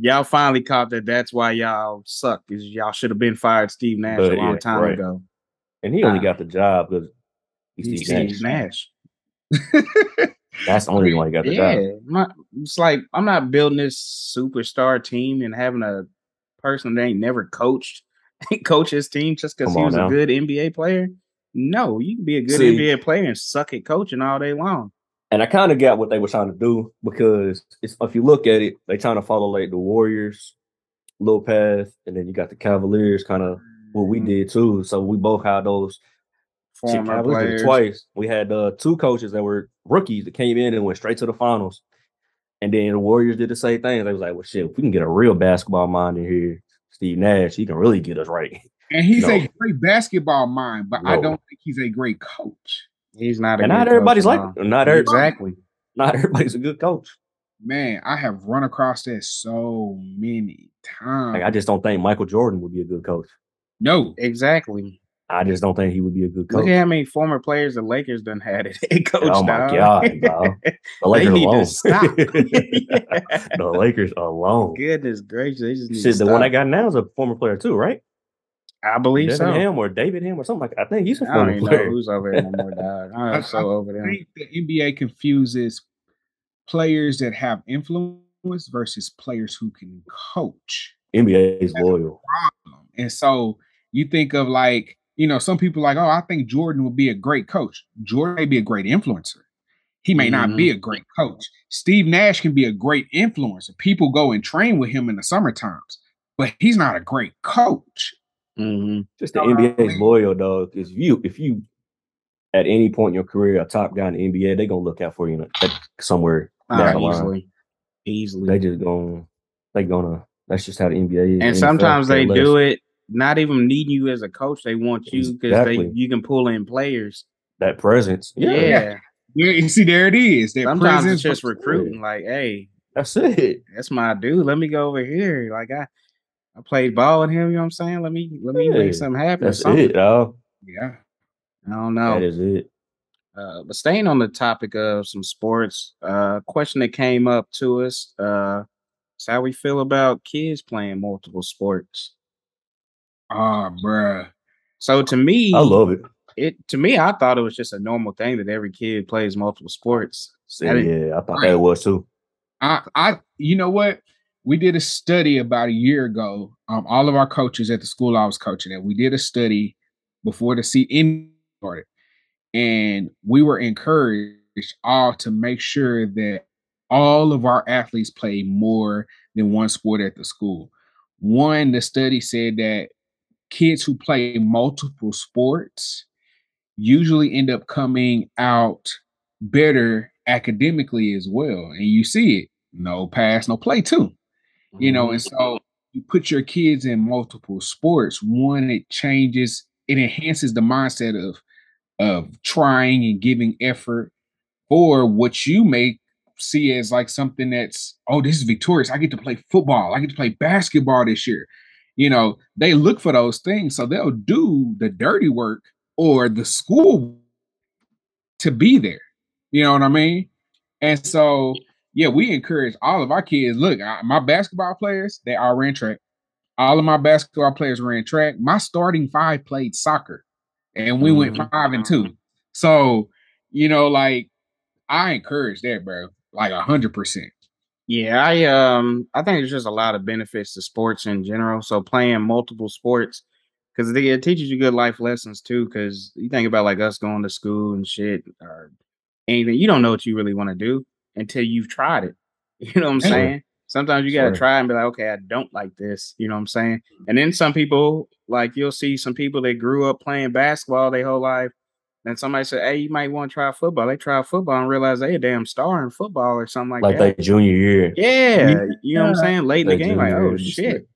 y'all finally caught that. That's why y'all suck. Is y'all should have been fired Steve Nash But a long yeah, time right. ago. And he only uh, got the job because he's Steve Steve Nash. Nash. That's the only why he got the yeah, job. my, it's like I'm not building this superstar team and having a person that ain't never coached coach his team just because he was now. a good NBA player. No, you can be a good See- NBA player and suck at coaching all day long. And I kind of got what they were trying to do because it's, if you look at it, they trying to follow like the Warriors, little path, and then you got the Cavaliers, kind of what we Mhm. did too. So we both had those. Cavaliers twice. We had uh, two coaches that were rookies that came in and went straight to the finals. And then the Warriors did the same thing. They was like, well, shit, if we can get a real basketball mind in here, Steve Nash, he can really get us right. And he's a great basketball mind, but I don't think he's a great coach. He's not a And not everybody's at like, all. not everybody, exactly. not everybody's a good coach. Man, I have run across that so many times. Like, I just don't think Michael Jordan would be a good coach. no, Exactly. I just don't think he would be a good coach. Look at how many former players the Lakers done had it. Head oh coach, Oh my dog. God. The Lakers alone. stop. the Lakers alone. Goodness gracious, they just need Shit, to the one I got now is a former player too, right? I believe Devin so. Ham or David Ham or something like that. I think he's a I don't former even player. know who's over there no more, dog. I- I'm so over I think the NBA confuses players that have influence versus players who can coach. NBA is loyal. And so you think of like, you know, some people like, oh, I think Jordan would be a great coach. Jordan may be a great influencer. He may not be mm-hmm. a great coach. Steve Nash can be a great influencer. People go and train with him in the summer times, but he's not a great coach. Hmm Just the No, no, NBA is loyal, dog. Because you, if you at any point in your career a top guy in the NBA, they gonna look out for you in a- somewhere down the line. easily, easily. They just gonna they gonna. That's just how the NBA is. and sometimes they do it not even needing you as a coach. They want you because Exactly. they you can pull in players. That presence, Yeah. yeah, Yeah, you see, there it is. Their Sometimes it's presence just recruiting. Like, hey, that's it. that's my dude. Let me go over here. Like I, I played ball with him. You know what I'm saying? Let me let me Yeah, make something happen. That's something. it, dog. Yeah. I don't know. That is it. Uh, but staying on the topic of some sports, uh, question that came up to us uh, is how we feel about kids playing multiple sports. Oh, bruh. So to me, I love it. it. To me, I thought it was just a normal thing that every kid plays multiple sports. I yeah, I thought that was too. I, I, you know what? We did a study about a year ago. Um, all of our coaches at the school I was coaching at, we did a study before the season started, and we were encouraged all to make sure that all of our athletes play more than one sport at the school. One, the study said that kids who play multiple sports usually end up coming out better academically as well. And you see it no pass, no play, too. You know, and mm-hmm. so you put your kids in multiple sports. One, it changes, it enhances the mindset of of trying and giving effort for what you may see as like something that's oh this is victorious. I get to play football. I get to play basketball this year. You know they look for those things so they'll do the dirty work or the school to be there. You know what i mean? And so yeah we encourage all of our kids look I- my basketball players they all ran track all of my basketball players ran track my starting five played soccer and we went Mhm. five and two so you know like i encourage that bro like a hundred percent Yeah, I um I think there's just a lot of benefits to sports in general. So playing multiple sports because it teaches you good life lessons too. Because you think about like us going to school and shit or anything, you don't know what you really want to do until you've tried it. You know what I'm saying? Sometimes you gotta Sure. try and be like, okay, I don't like this. You know what I'm saying? And then some people, like you'll see some people that grew up playing basketball their whole life. Then somebody said, "Hey, you might want to try football." They try football and realize they a damn star in football or something like, Like that. that junior year. Yeah, Yeah. you know what I'm saying? Late in the game, like, oh shit.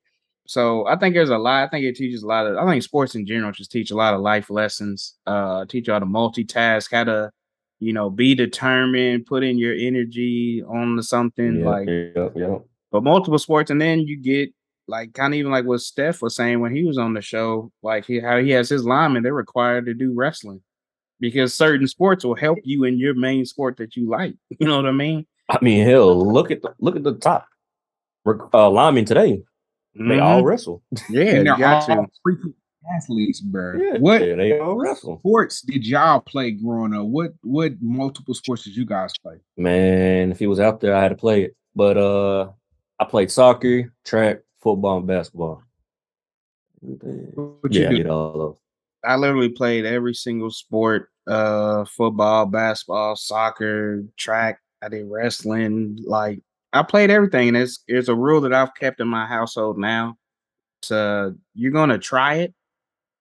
So I think there's a lot. I think it teaches a lot of. I think sports in general just teach a lot of life lessons. Uh, teach you how to multitask, how to, you know, be determined, put in your energy on something Yeah, like. yeah, yeah. But multiple sports, and then you get like kind of even like what Steph was saying when he was on the show, like he, how he has his linemen, they're required to do wrestling because certain sports will help you in your main sport that you like. You know what I mean? I mean, hell, look at the look at the top uh, linemen today. They all Mhm. wrestle. yeah, and you they're got all to. freaking athletes, bro. Yeah, What yeah, they all wrestle. sports did y'all play growing up? What what multiple sports did you guys play? Man, if he was out there, I had to play it. But uh I played soccer, track, football, and basketball. What you yeah, I do? did all of those. I literally played every single sport: uh, football, basketball, soccer, track. I did wrestling. Like I played everything, and it's it's a rule that I've kept in my household now. So you're gonna try it.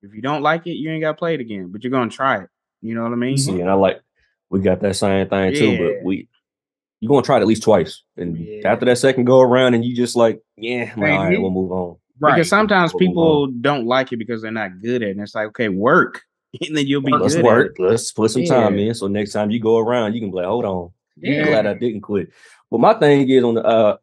If you don't like it, you ain't got to play it again. But you're gonna try it. You know what I mean? See, and I like we got that same thing too, but we you're gonna try it at least twice. And Yeah. after that second go around and you just like, yeah, Hey, all right, we'll move on. Right. Because sometimes We'll people don't like it because they're not good at it. And it's like, okay, work, and then you'll be Let's good work. at it. Let's put some time in. So next time you go around, you can be like, hold on. Yeah. I'm glad I didn't quit. But my thing is on the uh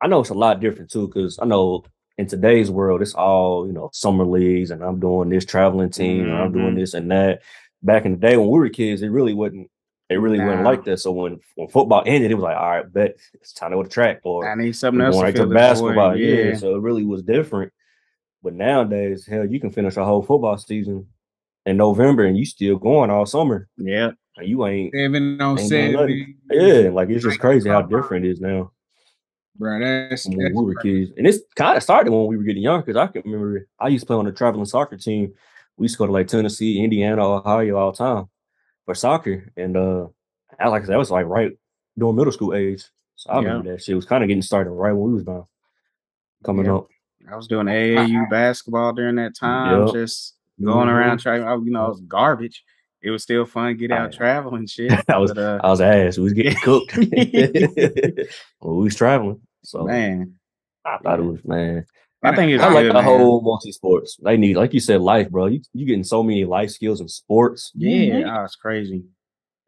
I know it's a lot different too, because I know in today's world it's all, you know, summer leagues and I'm doing this traveling team and I'm doing Mhm. this and that. Back in the day when we were kids, it really wasn't it really wasn't like that. So when, when football ended, it was like, all right, bet it's time to go to track or I need something else going right to basketball. Yeah. Yeah. So it really was different. But nowadays, hell, you can finish a whole football season in November and you still going all summer. Yeah. And you ain't even on Ain't doing seven. nothing. yeah, like it's just crazy how different it is now Bro, that's, when that's we were kids. And it's kind of started when we were getting young because I can remember I used to play on a traveling soccer team. We used to go to like Tennessee, Indiana, Ohio all the time for soccer. And uh I like that was like right during middle school age. So I remember that shit was kind of getting started right when we was down coming Yeah. up. I was doing AAU basketball during that time, Yep. just going Mhm. around trying. You know, it was garbage. It was still fun. Get out I- traveling and shit. I was but, uh, I was ass. We was getting cooked when we was traveling. So man, I thought it was man. I think it's I like good, the man. whole multi sports. They need, like you said, life, bro. You you getting so many life skills in sports. Yeah, oh, it's crazy.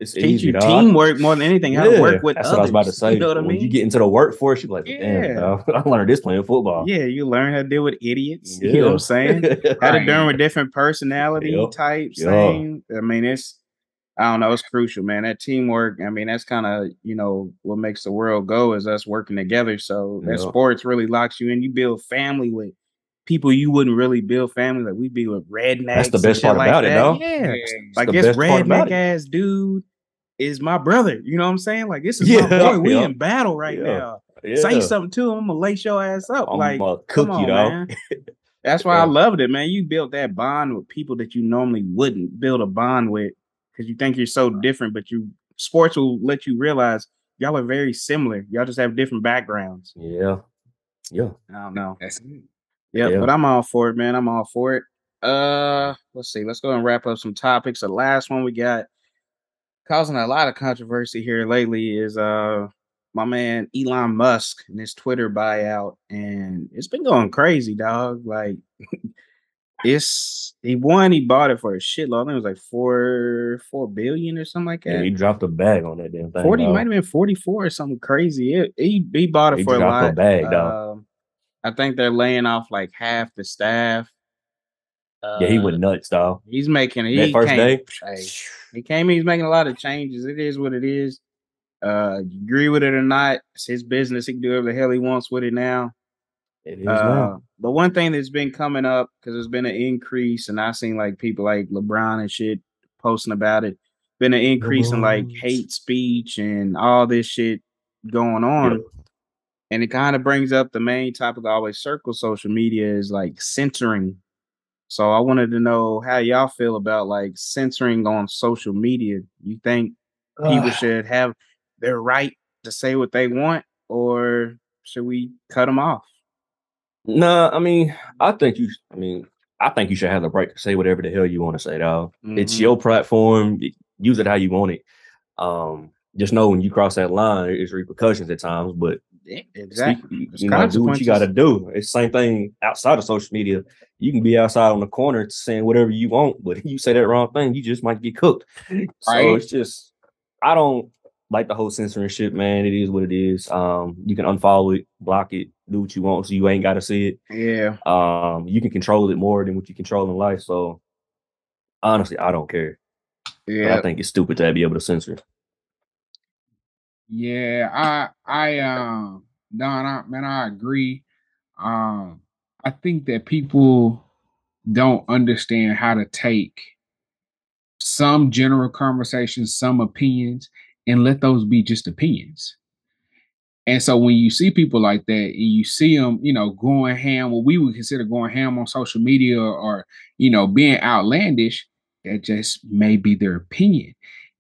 It's Teach easy. you dog. teamwork more than anything. How to work with That's others. what I was about to say. You know what I when mean? you get into the workforce, you're like, damn, Yeah. I learned this playing football. yeah, you learn how to deal with idiots. You know what I'm saying? How to deal with different personality Yup. types. Thing. I mean, it's I don't know. It's crucial, man. That teamwork. I mean, that's kind of you know what makes the world go is us working together. So that Yup. sports really locks you in. You build family with people you wouldn't really build family like we be with rednecks. That's the best part like about it, though. Yeah, Yeah. like this best part about redneck ass dude is my brother. You know what I'm saying? Like this is Yeah, my boy. We yeah. in battle right Yeah. now. Yeah. Say something to him. I'm gonna lace your ass up. I'm like gonna come cook you, on, man. That's why I loved it, man. You built that bond with people that you normally wouldn't build a bond with because you think you're so different, but you sports will let you realize y'all are very similar. Y'all just have different backgrounds. Yeah. Yeah. I don't know. That's it. Yeah, Yeah. but I'm all for it, man. I'm all for it. Uh, let's see. Let's go and wrap up some topics. The last one we got causing a lot of controversy here lately is uh my man Elon Musk and his Twitter buyout, and it's been going crazy, dog. Like it's he won, he bought it for a shitload. I think it was like four four billion or something like Yeah, that. he dropped a bag on that damn thing. Forty dog. might have been forty four or something crazy. It, he he bought it He for a dropped a lot. bag, dog. Um, I think they're laying off like half the staff. Yeah, he Uh, went nuts, dog. He's making he That first came, day? hey, he came. He's making a lot of changes. It is what it is. Uh, agree with it or not? It's his business. He can do whatever the hell he wants with it now. It is Uh, now. but one thing that's been coming up because there's been an increase, and I've seen like people like LeBron and shit posting about it. Been an increase in like hate speech and all this shit going on. And it kind of brings up the main topic that always circles social media is like censoring. So I wanted to know how y'all feel about like censoring on social media. You think people should have their right to say what they want, or should we cut them off? Nah, I mean, I think you. I mean, I think you should have the right to say whatever the hell you want to say, dog. It's Mhm. your platform. Use it how you want it. Um, just know when you cross that line, there's repercussions at times. But Yeah, exactly. You know, do what you got to do. It's the same thing outside of social media. You can be outside on the corner saying whatever you want, but if you say that wrong thing, you just might get cooked. So it's just, I don't like the whole censoring shit, man. It is what it is. Um, you can unfollow it, block it, do what you want, so you ain't got to see it. Yeah. Um, you can control it more than what you control in life. So honestly, I don't care. Yeah. I think it's stupid to be able to censor. Yeah, I I um Don, I, man, I agree. Um, I think that people don't understand how to take some general conversations, some opinions, and let those be just opinions. And so when you see people like that, and you see them, you know, going ham, what we would consider going ham on social media, or you know, being outlandish, that just may be their opinion.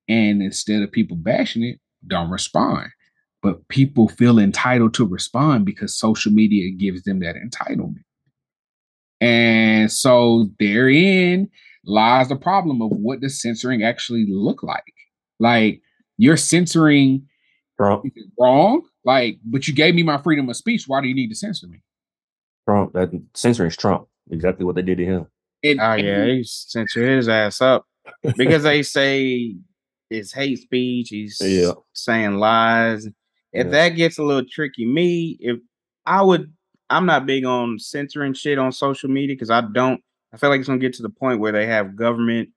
And instead of people bashing it, don't respond. But people feel entitled to respond because social media gives them that entitlement. And so therein lies the problem of what does censoring actually look like? Like you're censoring Trump, is it wrong? Like, but you gave me my freedom of speech. Why do you need to censor me? Trump, that censoring is Trump. Exactly what they did to him. And, Oh yeah, he censor his ass up because they say it's hate speech. He's Yeah. saying lies. If Yeah. that gets a little tricky, me if I would, I'm not big on censoring shit on social media because I don't. I feel like it's gonna get to the point where they have government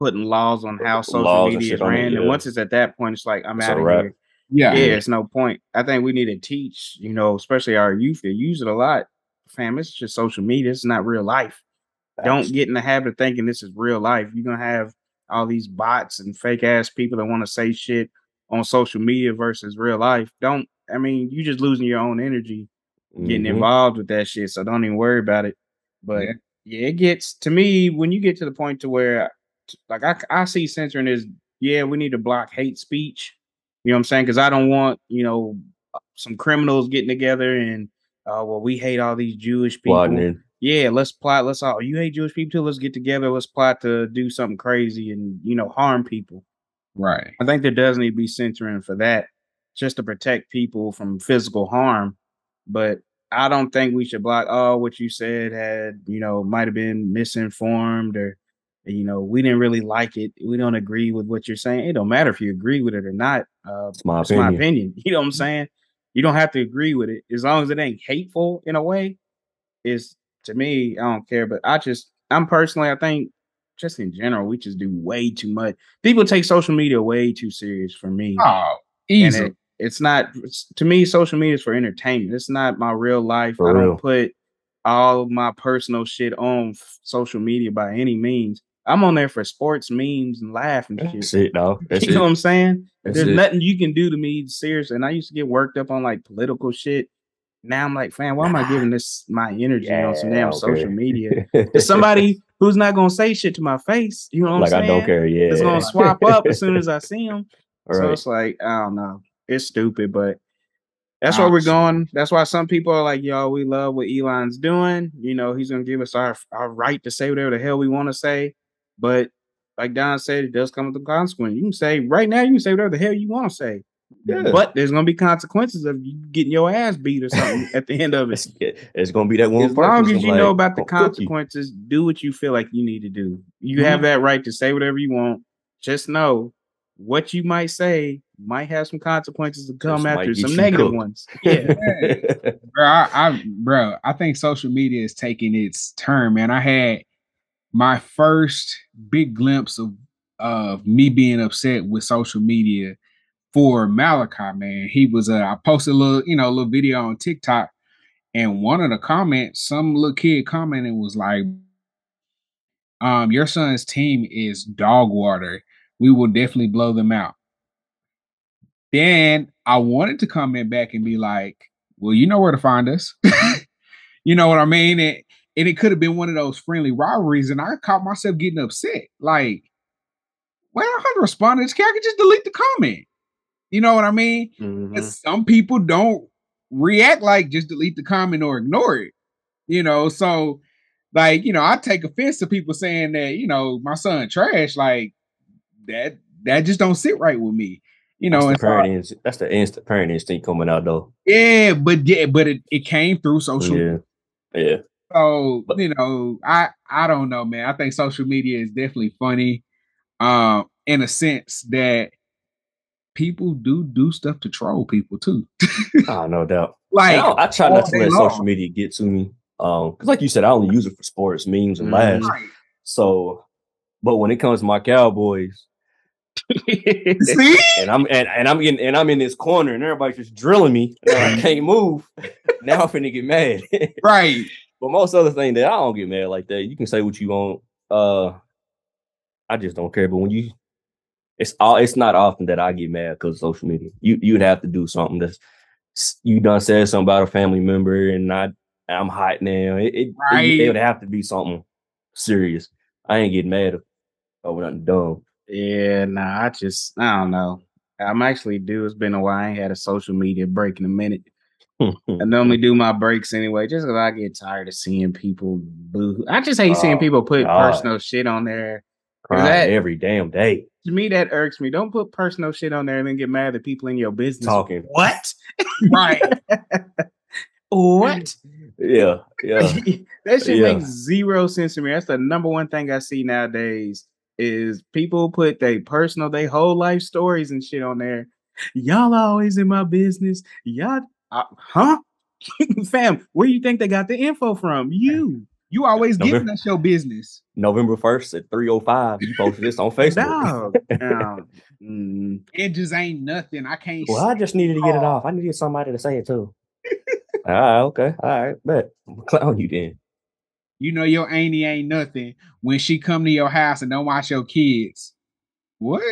putting laws on how social Laws media shit is on it, ran, and once it's at that point, it's like I'm It's out of wrap. here. yeah, Yeah, it's no point. I think we need to teach, you know, especially our youth. They use it a lot. Fam, it's just social media. It's not real life. Don't get in the habit of thinking this is real life. You're gonna have all these bots and fake ass people that want to say shit on social media versus real life. Don't I mean you just losing your own energy getting Mhm. involved with that shit. So don't even worry about it. But Yeah. yeah, it gets to me when you get to the point to where like I, I see censoring is yeah, we need to block hate speech. You know what I'm saying? Because I don't want, you know, some criminals getting together and uh well, we hate all these Jewish people Plotting. Yeah, let's plot. Let's all you hate Jewish people too. Let's get together. Let's plot to do something crazy and you know harm people. right. I think there does need to be censoring for that, just to protect people from physical harm. But I don't think we should block. Oh, what you said had you know might have been misinformed or you know we didn't really like it. We don't agree with what you're saying. It don't matter if you agree with it or not. Uh, It's my it's my opinion. opinion. You know what I'm saying? You don't have to agree with it as long as it ain't hateful in a way. Is to me, I don't care. But I just, I'm personally, I think, just in general, we just do way too much. People take social media way too serious for me, Oh, easy. it, it's not. It's, to me, social media is for entertainment. It's not my real life. For I don't put all of my personal shit on social media by any means. I'm on there for sports memes and laugh and shit. That's it, dog. That's you know what. I'm saying? That's There's it. nothing you can do to me serious. And I used to get worked up on like political shit. Now I'm like, fam, why am I giving this my energy on some Yeah, damn don't social media? There's somebody who's not gonna say shit to my face. You know what like I'm saying? I don't care. Yeah. It's gonna swap up as soon as I see him. All So right. it's like, I don't know. It's stupid, but that's where we're going. That's why some people are like, yo, we love what Elon's doing. You know, he's gonna give us our, our right to say whatever the hell we want to say. But like Don said, it does come with the consequence. You can say right now, you can say whatever the hell you want to say. Yeah. But there's gonna be consequences of you getting your ass beat or something at the end of it. It's, it's gonna be that one. As long as you like, know about the "Gonna cook you." consequences, do what you feel like you need to do. You have Mm-hmm. that right to say whatever you want. Just know what you might say might have some consequences to come Just after some negative cooked. ones. Yeah. bro, I, I bro, I think social media is taking its turn, man. I had my first big glimpse of of me being upset with social media for Malachi, man. He was uh I posted a little, you know, a little video on TikTok, and one of the comments, some little kid commented was like, um, your son's team is dog water. We will definitely blow them out. Then I wanted to comment back and be like, well, you know where to find us. you know what I mean? And, and it could have been one of those friendly rivalries, and I caught myself getting upset. Like, well, I to this kid. I could just delete the comment. You know what I mean? Mhm. Some people don't react like just delete the comment or ignore it. You know, so like, you know, I take offense to people saying that, you know, my son trash, like that that just don't sit right with me. you know, that's the so- parent instinct. That's the instant parent instinct coming out though. yeah, but yeah, but it, it came through social. Yeah, yeah. So But- you know, I I don't know, man. I think social media is definitely funny, um, in a sense that people do do stuff to troll people too. Oh, no doubt. like, I, I try not to let long. social media get to me. Um, because like you said, I only use it for sports, memes, and Mhm. laughs. right. So, but when it comes to my Cowboys, see, and I'm and, and I'm in and I'm in this corner, and everybody's just drilling me, and I can't move. now I'm finna get mad. right? but most other thing that I don't get mad like that. You can say what you want. Uh, I just don't care. But when you, it's all. It's not often that I get mad because social media. You you'd have to do something that's you done said something about a family member, and I I'm hot now. It it, Right. it, would have to be something serious. I ain't getting mad over nothing dumb. Yeah, nah, I just I don't know. I'm actually due. It's been a while. I ain't had a social media break in a minute. I normally do my breaks anyway, just because I get tired of seeing people boo. I just hate seeing Oh, people put God. personal shit on there. Crying that- every damn day. To me, that irks me. Don't put personal shit on there and then get mad at people in your business. Talking. What? Right. what? Yeah, yeah. that shit Yeah. makes zero sense to me. That's the number one thing I see nowadays is people put their personal, their whole life stories and shit on there. Y'all always in my business. Y'all, uh, huh? Fam, where you think they got the info from? You. You always November- giving us your business. November first at three oh five. You posted this on Facebook. Dog. Um, mm, It just ain't nothing. I can't. Well, I just needed to get it off. I needed somebody to say it too. all right, okay, all right, but clown you then. you know your auntie ain't nothing when she come to your house and don't watch your kids. What,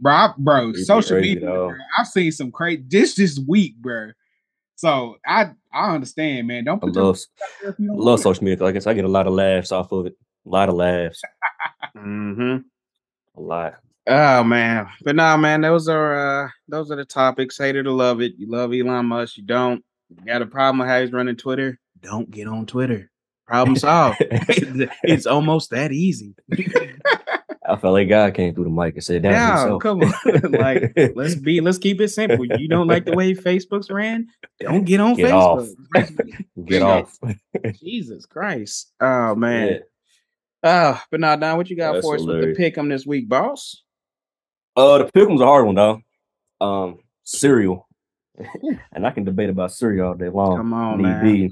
bro? I- bro, It'd social media. bro, I've seen some crazy this this week, bro. So I I understand, man. Don't put your love, if love social media. Like I said, I get a lot of laughs off of it. A lot of laughs. mm-hmm. A lot. Oh man, but nah, man, those are uh those are the topics. Hate to love it. You love Elon Musk, you don't. You got a problem with how he's running Twitter? Don't get on Twitter. Problem solved. it's almost that easy. I felt like God came through the mic and said Yeah, come on. like, let's be let's keep it simple. You don't like the way Facebook's ran? Don't get on Get Facebook. get off. Jesus Christ. Oh man. Yeah. Oh, but nah, Don, what you got That's for us with hilarious. the pick 'em this week, boss? Uh, the pick pick'em's a hard one though. Um, cereal, and I can debate about cereal all day long. Come on, man. be.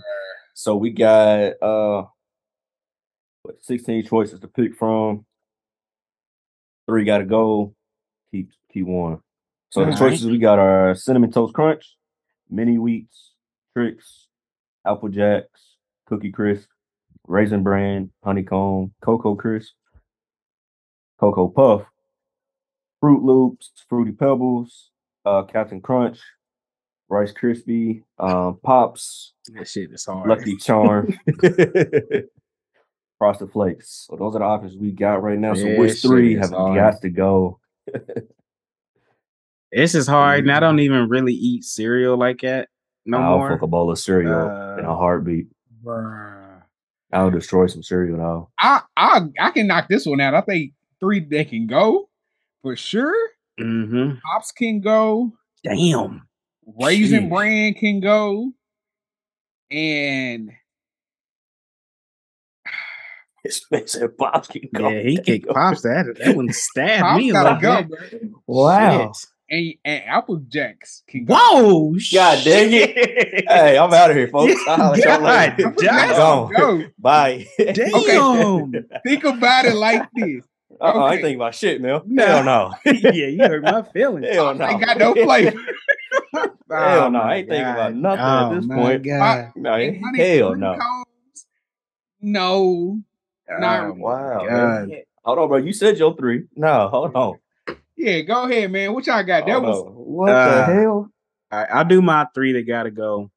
So we got uh, what sixteen choices to pick from. Three got to go. Keep keep one. So the Alright. choices we got are cinnamon toast crunch, mini wheats, Trix, apple jacks, cookie crisp, raisin bran, honeycomb, cocoa crisp, cocoa puff, fruit loops, fruity pebbles, uh, Captain Crunch, Rice Krispie, um, pops, That shit is hard. Lucky Charm, Frosted Flakes. So those are the options we got right now. So Yeah, which three have hard. got to go? This is hard, and I don't even really eat cereal like that no I'll more. fuck a bowl of cereal in Uh, a heartbeat. Bruh. I'll destroy some cereal now. I I I can knock this one out. I think three they can go for sure. Mm-hmm. Pops can go. Damn. Raisin Sheesh. bran can go. And Expensive pops can go. Yeah, he kicked pops that. That one stabbed Pops me a gotta little go, bit. Wow. Shit. And, and Apple Jacks can go. Whoa! God dang it. Hey, I'm out of here, folks. I'll holler at y'all later. God Apple Jacks damn. Gone. can go. Bye. Damn. Think about it like this. Uh-uh, I Okay. ain't thinking about shit, man. Nah. Hell no. yeah, you hurt my feelings. Hell no. I ain't got no flavor. Hell oh no. my I ain't thinking about God. nothing Oh, at this my point. God. No, And honey hell cream no. cones? No. Not Oh. Wow. Man. Hold on, bro. You said your three. No, hold on. Yeah, go ahead, man. What y'all got? That was on. what Uh, the hell? All right, I'll do my three that gotta go.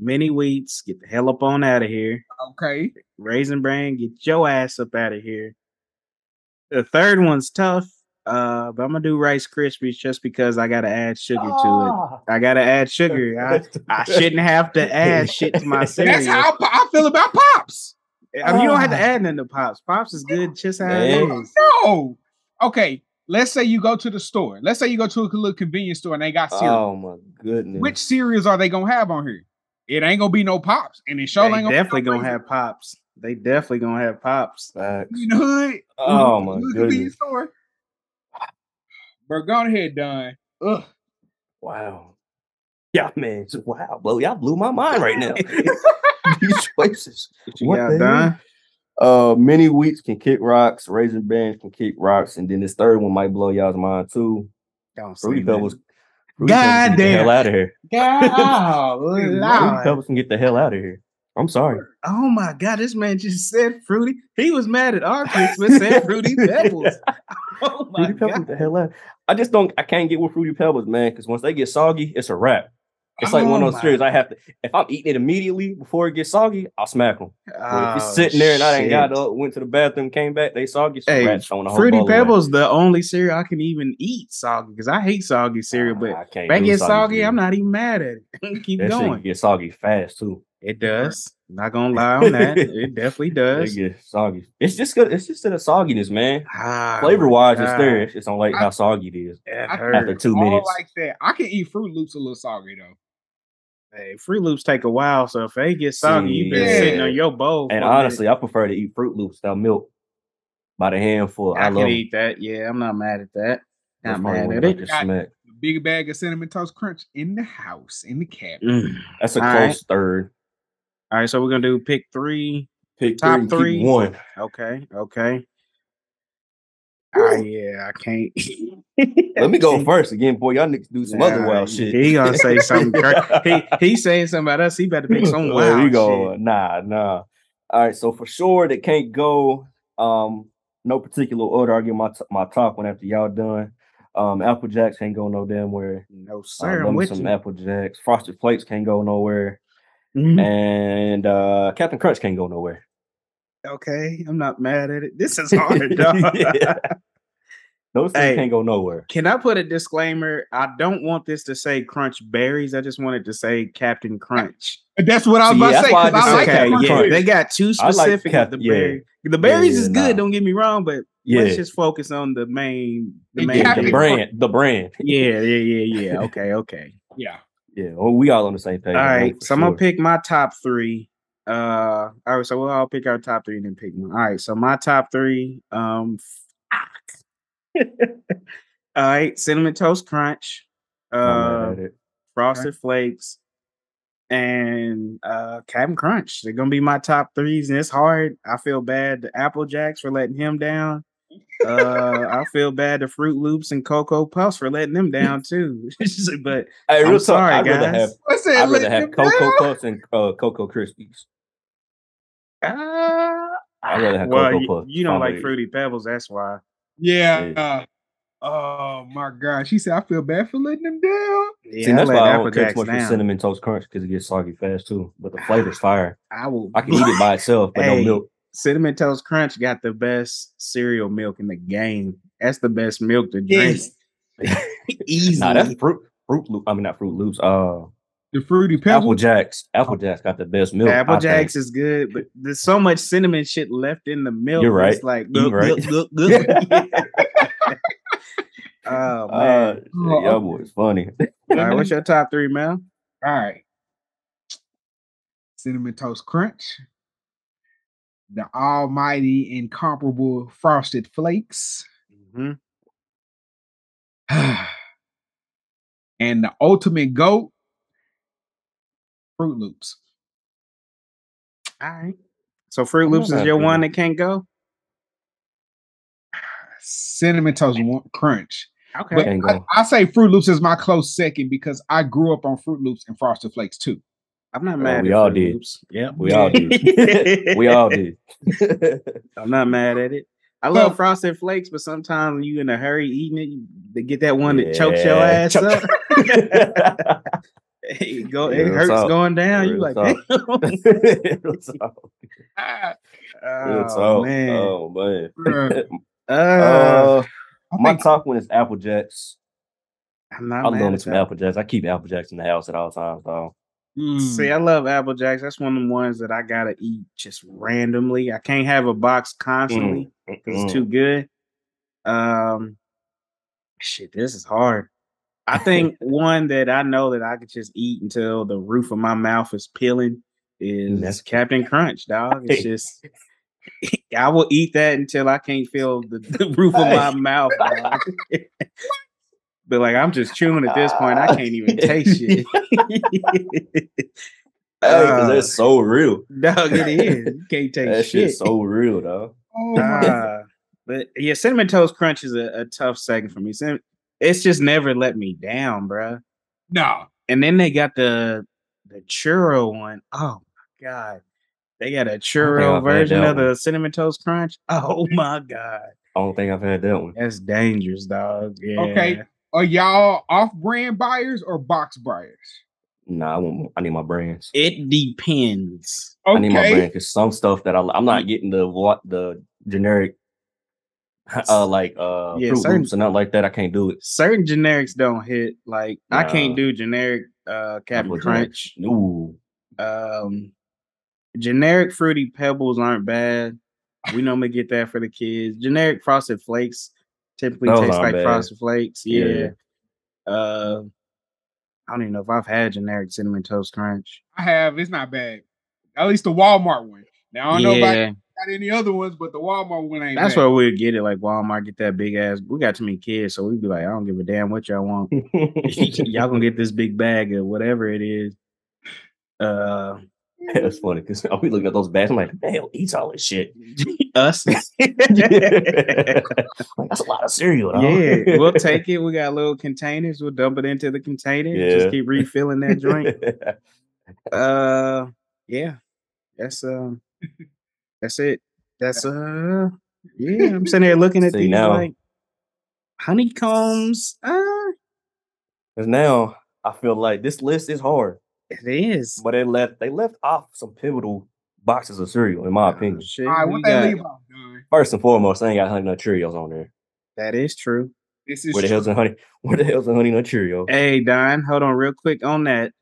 Mini wheats, get the hell up on out of here. okay. Raisin bran, get your ass up out of here. The third one's tough, uh, but I'm gonna do Rice Krispies just because I gotta add sugar to Ah. it. I gotta add sugar. I, I shouldn't have to add shit to my cereal. That's how I, I feel about pops. I mean, you don't have to Ah. add nothing to pops. Pops is good just how it is. No. Okay. let's say you go to the store. Let's say you go to a little convenience store and they got cereal. Oh my goodness. Which cereals are they gonna have on here? It ain't gonna be no pops, and it sure ain't gonna definitely be no gonna have pops. They definitely gonna have pops. Facts. You know hood. Oh my Little goodness. convenience store. Bro, go ahead, Don. Ugh. Wow. Yeah, man. just- Wow, blow. Y'all blew my mind right now. These choices. What you What got the hell? done? Uh, mini wheats can kick rocks. Raisin bands can kick rocks, and then this third one might blow y'all's mind too. Don't Fruity. Pebbles. Fruity Pebbles can get the Goddamn. hell out of here. God, Fruity Lord. Pebbles can get the hell out of here. I'm sorry. Oh my god, this man just said fruity. He was mad at our Christmas, said fruity pebbles. Oh my Fruity Pebbles, god. get the hell out. I just don't. I can't get with Fruity Pebbles, man, because once they get soggy, it's a wrap. It's like one Oh of those my cereals I have to. If I'm eating it immediately before it gets soggy, I'll smack them. But if it's Oh, sitting there and I ain't got up, went to the bathroom, came back, they soggy. So Hey, rats on Fruity bowl away. Pebbles, the only cereal I can even eat soggy because I hate soggy cereal. Nah, But I can't if I do get soggy, cereal. I'm not even mad at it. Keep That shit going. get soggy fast too. It does. Not gonna lie on that. It definitely It does. soggy. It's just good. It's just the sogginess, man. Ah, Flavor wise, it's God. there. It's just don't like I- how soggy it is. It I- After hurt. two All minutes, like that. I can eat Fruit Loops a little soggy though. Hey, Fruit Loops take a while, so if they get soggy, you've been Yeah. sitting on your bowl. and for a minute. honestly, I prefer to eat Fruit Loops without milk by the handful. I, I, love can 'em. eat that. Yeah, I'm not mad at that. That's Not mad at it. can Got- smack. The big bag of cinnamon toast crunch in the house, in the cabinet. Mm. That's a All close right. third. All right, so we're gonna do pick three. Pick Top keep three. one. Okay, okay. Ah, yeah, I can't. Let me go first again, boy. Y'all niggas do some other wild shit. He gonna say something. cra- he he saying something about us. He better pick some There wild you go. shit. Nah, nah. All right, so for sure that can't go. Um, no particular order. I'll get my t- my top one after y'all done. Um, Apple Jacks can't go no damn where. No Uh, sir, love I'm me with some you. Apple Jacks. Frosted Flakes can't go nowhere, Mhm. and uh, Captain Crunch can't go nowhere. Okay, I'm not mad at it. This is hard, dog. Yeah. Those things Hey. can't go nowhere. Can I put a disclaimer? I don't want this to say Crunch Berries. I just wanted to say Captain Crunch. That's what I was See, about that's to say. why I 'cause just I like okay, yeah, Crunch. they got too I like specific Cap- the yeah. The berries yeah, is good. nah. Don't get me wrong, but Yeah, let's just focus on the main. The main yeah the thing. Crunch. brand, the brand. Yeah, yeah, yeah, yeah. Okay, okay. Yeah. Yeah, well, we all on the same page. All right, I know right, for so I'm gonna pick my top three. Uh, all right, so we'll all pick our top three and then pick one. All right, so my top three. Um, all right, cinnamon toast crunch, uh, frosted flakes, and uh, Captain Crunch. They're gonna be my top threes, and it's hard. I feel bad to Apple Jacks for letting him down. Uh, I feel bad to Fruit Loops and Cocoa Puffs for letting them down too. but Hey, I'm talk, sorry, I'd rather guys. have What's that? I'd rather have Cocoa down? Puffs and uh, Cocoa Krispies. Uh, I'd rather have well, Cocoa you, Puffs. you don't like Probably. fruity pebbles, that's why. Yeah. Yeah. oh my god. She said I feel bad for letting them down. Yeah, See, that's I why I don't care Applejacks too much for down. cinnamon toast crunch because it gets soggy fast too. But the flavor's fire. I will. I can eat it by itself, but Hey, no milk. Cinnamon Toast Crunch got the best cereal milk in the game. That's the best milk to drink. Easy. Nah, that's fruit. Fruit Loop. I mean, not Fruit Loops. Uh, The fruity Apple. Jacks. Apple Jacks got the best milk. I Apple think. Jacks is good, but there's so much cinnamon shit left in the milk. You're right. It's like, You're look, right. look, look, look. oh Uh, man! Oh, y'all boys funny. All right, what's your top three, man? All right. Cinnamon toast crunch. The almighty incomparable frosted flakes. hmm and the ultimate goat. Fruit Loops. All right. So Fruit Loops is your at one that can't go. Cinnamon toast crunch. Okay. But I. I say Fruit Loops is my close second because I grew up on Fruit Loops and Frosted Flakes too. I'm not Oh, mad. we at all Fruit did. Loops. Yep. We all did. we all did. I'm not mad at it. I love frosted flakes, but sometimes when you in a hurry eating it, you, they get that one that chokes your ass choke- up. it go, Yeah, it hurts talk. going down. You Real like, talk. damn. Real talk. Real oh man. Oh man. Uh, Uh, my think top one is Apple Jacks. I'm not I mad love me at some. Apple Jacks. I keep Apple Jacks in the house at all times, though. mm, See, I love Apple Jacks. That's one of the ones that I gotta eat just randomly. I can't have a box constantly because Mm, it's too good. Um, Shit, this is hard. I think one that I know that I could just eat until the roof of my mouth is peeling is That's- Captain Crunch, dog. It's just I will eat that until I can't feel the, the roof of my mouth. dog. but like I'm just chewing at this point. I can't even taste shit. Hey, 'cause Uh, that's so real. dog, it is. You can't taste That shit. shit's so real, dog. Oh my Uh, but yeah, cinnamon toast crunch is a, a tough second for me. Cin- It's just never let me down, bruh. no. And then they got the the churro one. Oh my god, they got a churro version of the cinnamon toast crunch. Oh my god, I don't think I've had that one. that's dangerous, dog. Yeah. Okay. Are y'all off brand buyers or box buyers? Nah, I want. I need my brands. It depends. I need my brand because some stuff that I, I'm not getting the what the generic, uh, like uh, Yeah, Fruit certain- Loops and not like that. I can't do it. Certain generics don't hit. Like I can't do generic uh Captain with generic. Crunch. Ooh, Um, generic fruity pebbles aren't bad. We normally get that for the kids. Generic frosted flakes typically Those taste like bad. frosted flakes. Yeah. Yeah. Uh, I don't even know if I've had generic cinnamon toast crunch. I have. It's not bad. At least the Walmart one. Now I don't know about yeah, got any other ones, but the Walmart one ain't. that's bad. where we'd get it. Like Walmart, get that big ass. We got too many kids, so we'd be like, I don't give a damn what y'all want. y'all gonna get this big bag of whatever it is. Uh, that's funny because I'll be looking at those bags. I'm like, man, who eats all this shit? us. like, that's a lot of cereal. Dog. Yeah, we'll take it. We got little containers. We'll dump it into the container. Just keep refilling that joint. uh, yeah, that's um, that's it. That's uh, yeah. I'm sitting here looking at See, these now- like honeycombs. Uh, Because now I feel like this list is hard, it is. but they left they left off some pivotal boxes of cereal, in my opinion. Shit, All right, we what they got- leave off, Don? First and foremost, I ain't got honey nut Cheerios on there. That is true. This is Where the true. hell's the honey? Where the hell's the honey nut Cheerio? Hey, Don, hold on real quick on that.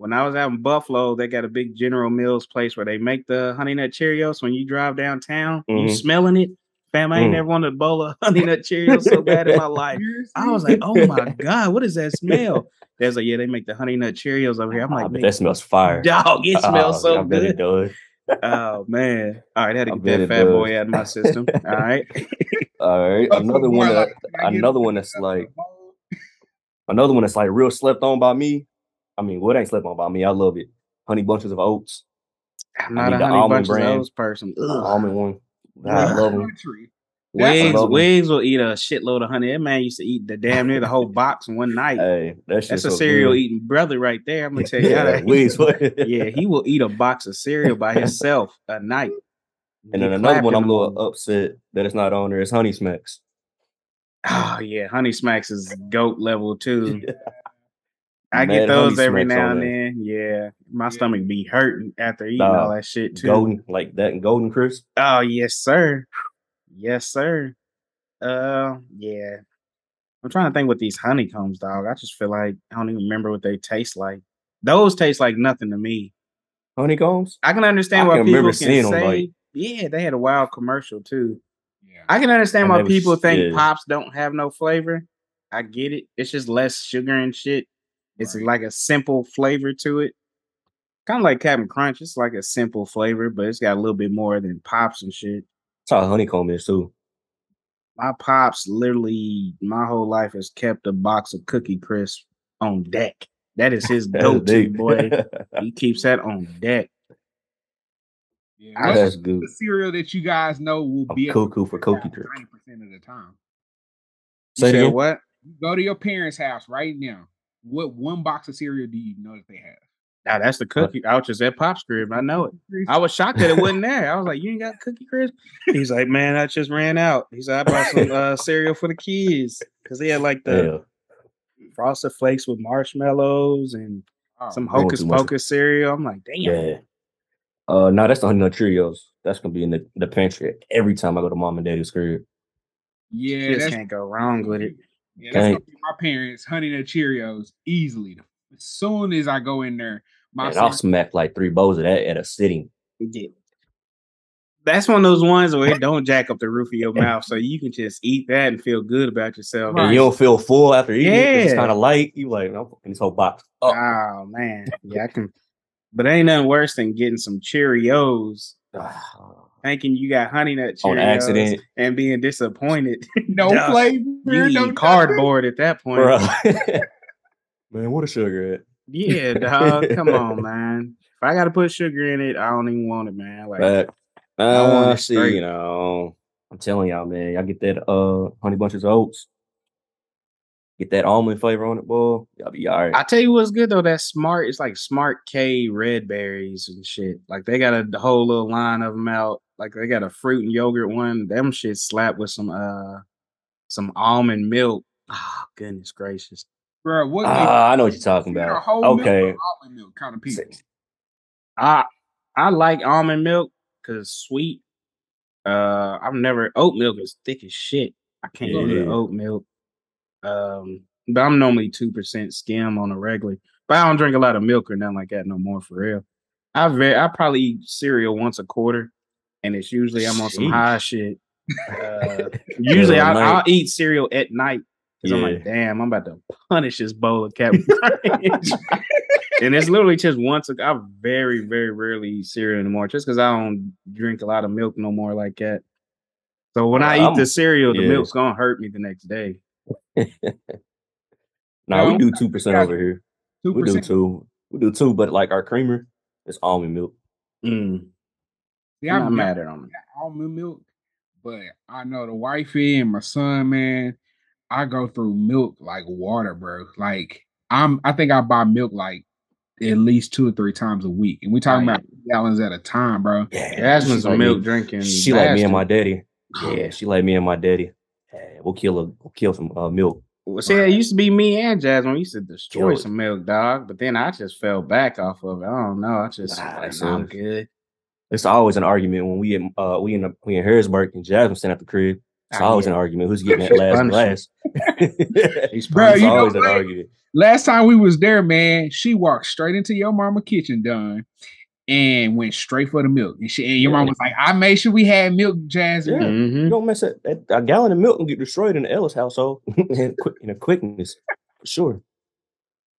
When I was out in Buffalo, they got a big General Mills place where they make the Honey Nut Cheerios. When you drive downtown, you Mhm. smelling it. Fam, I ain't Mm. never wanted a bowl of Honey Nut Cheerios so bad in my life. I was like, oh my God, what is that smell? There's like, yeah, they make the Honey Nut Cheerios over here. I'm Ah, like, but "Man, that smells fire. dog, it smells Ah, so I bet it good. does. Oh man. All right, I had to I get that it fat boy out of my system. All right. All right, another one that like, can I get another one that's like another one that's like real slept on by me. I mean, what ain't slept on by me? I love it. Honey bunches of oats, I'm I not need a the honey almond bunch of brand. those person. Ugh. almond one. I love them. Country. That's Wigs, love 'em. Wigs will eat a shitload of honey. That man used to eat the damn near the whole box in one night. Hey, that That's shit's a so cereal good. eating brother right there. I'm gonna tell you Yeah, that. Wigs, yeah, he will eat a box of cereal by himself a night. And then another one I'm a little morning. upset that it's not on there is Honey Smacks. Oh yeah, Honey Smacks is goat level too. I Mad get those every now and then. Yeah, my Yeah. stomach be hurting after eating Nah, all that shit too. Golden like that and Golden Crisp. Oh yes, sir. Yes, sir. Uh, yeah. I'm trying to think what these honeycombs, dog. I just feel like I don't even remember what they taste like. Those taste like nothing to me. Honeycombs? I can understand I why can people remember can seeing 'em, say, like- yeah, they had a wild commercial too. Yeah. I can understand I why never people think yeah. pops don't have no flavor. I get it. It's just less sugar and shit. It's Right. like a simple flavor to it. Kind of like Captain Crunch. It's like a simple flavor, but it's got a little bit more than pops and shit. That's how honeycomb is too. My pops literally my whole life has kept a box of cookie crisp on deck. That is his That's go-to, boy. He keeps that on deck. Yeah. I- That's good. the cereal that you guys know will I'm be at cuckoo for cookie crisp ninety percent of the time? You Say it said again? what? You go to your parents' house right now. What one box of cereal do you know that they have? Now that's the cookie. I was just at Pop's crib. I know it. I was shocked that it wasn't there. I was like, "You ain't got cookie crisp?" He's like, "Man, I just ran out." He said, "I bought some uh, cereal for the kids because they had like the Yeah. frosted flakes with marshmallows and Oh, some hocus pocus cereal." I'm like, "Damn." Yeah. Uh no, that's the honey nut Cheerios. That's gonna be in the, the pantry every time I go to mom and daddy's crib. yeah, You just that's can't go wrong with it. Yeah, that's gonna be my parents, Honey Nut Cheerios, easily. As soon as I go in there, my and I'll smack like three bowls of that at a sitting. Yeah. That's one of those ones where it don't jack up the roof of your mouth, so you can just eat that and feel good about yourself. And you don't feel full after eating. it. It's kind of light. You like, I'm fucking this whole box. up. Oh man, yeah, I can. But ain't nothing worse than getting some Cheerios, ah. Thinking you got honey nut Cheerios, on accident, and being disappointed. No Duh. flavor. you no eating nothing. cardboard at that point. bro. Man, what a sugar at? Yeah, dog. Come on, man. If I gotta put sugar in it, I don't even want it, man. Like, But I want uh, it see, straight. you know, I'm telling y'all, man, y'all get that uh honey bunches of oats, get that almond flavor on it, boy. Y'all be all right. I tell you what's good though. That smart, it's like Smart K red berries and shit. Like they got a the whole little line of them out. Like they got a fruit and yogurt one. Them shit slap with some uh some almond milk. Oh goodness gracious. Bro, what? Ah, I know what you're talking you're about. whole Okay, or almond milk kind of people. I I like almond milk because sweet. Uh, I've never oat milk is thick as shit. I can't do the oat milk. Um, but I'm normally two percent skim on a regular. But I don't drink a lot of milk or nothing like that no more for real. I very I probably eat cereal once a quarter, and it's usually I'm on some high shit. Uh, usually I, I'll eat cereal at night because I'm like, damn, I'm about to punish this bowl of Captain and it's literally just once. A, I very, very rarely eat cereal anymore, just because I don't drink a lot of milk no more like that. So when I eat I'm- the cereal, the yeah. milk's gonna hurt me the next day. Nah, we do two percent over here. Two We do two. We do two, but like our creamer it's almond milk. Mm, Yeah, I'm I'm not mad at them. almond milk, but I know the wifey and my son, man. I go through milk like water, bro. Like I'm, I think I buy milk like at least two or three times a week, and we talking Oh, about gallons at a time, bro. Yeah, Jasmine's a like milk me. drinking. She like me and my daddy. Yeah, she like me and my daddy. Yeah, we'll kill a we'll kill some uh, milk. Well, see, it used to be me and Jasmine. We used to destroy some milk, dog. But then I just fell back off of it. I don't know. I just Nah, like, nah, I'm good. It's always an argument when we in uh we in the, we in Harrisburg and Jasmine stand at the crib. It's Ah, always yeah. an argument who's getting that last Punishment. glass. He's Bro, it's you know always an what? argument. Last time we was there, man, she walked straight into your mama kitchen, done, and went straight for the milk. And she and your mom was like, "I made sure we had milk, Jasmine." Yeah. Mhm. You don't mess up that a gallon of milk and get destroyed in the Ellis household in, quick, in a quickness for sure.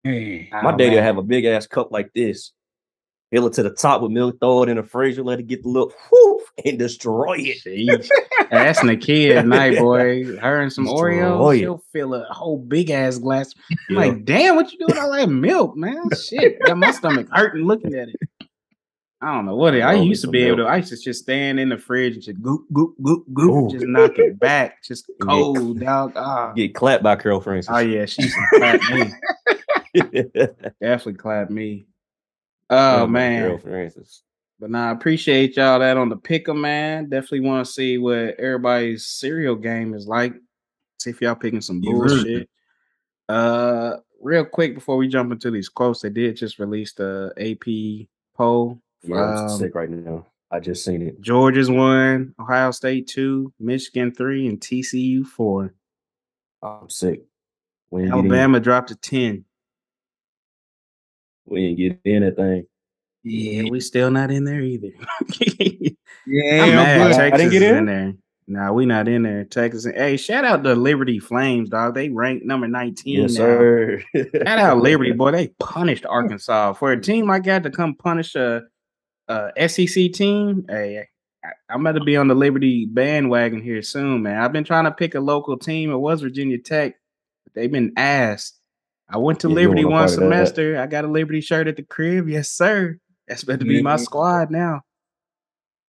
Hey, My Oh, daddy will man. have a big ass cup like this, fill it to the top with milk, throw it in the freezer, let it get the little whoof, and destroy it. That's the kid at night, boy. Her and some Destroy Oreos, it. she'll fill a whole big ass glass. I'm Yeah. like, damn, what you doing with all that milk, man? Shit, got my stomach hurting looking at it. I don't know what it. I used to be able to. I used to just stand in the fridge and just goop, goop, goop, goop, Ooh. just knock it back, just cold, dog. Ah. Get clapped by Francis. Oh yeah, she used to clap me. Definitely clap me. Oh man. Carol Francis. But nah, I appreciate y'all that on the picker, man. Definitely want to see what everybody's cereal game is like. See if y'all picking some bullshit. Uh, real quick before we jump into these quotes, they did just release the AP poll. Yeah, I'm Um, sick right now. I just seen it. Georgia's one, Ohio State two, Michigan three, and TCU four. I'm sick. We didn't get in. Alabama dropped to ten. We didn't get anything. Yeah, we still not in there either. yeah, I'm mad. but- I Texas didn't get is in? in there. Nah, we not in there. Texas. Hey, shout out to Liberty Flames, dog. They ranked number 19 Yes, now. sir. Shout out Liberty, boy. They punished Arkansas. For a team like that to come punish a, a SEC team, hey, I, I'm about to be on the Liberty bandwagon here soon, man. I've been trying to pick a local team. It was Virginia Tech. But they've been asked. I went to Yeah, Liberty one part of that. semester. I got a Liberty shirt at the crib. Yes, sir. That's about to be my squad now.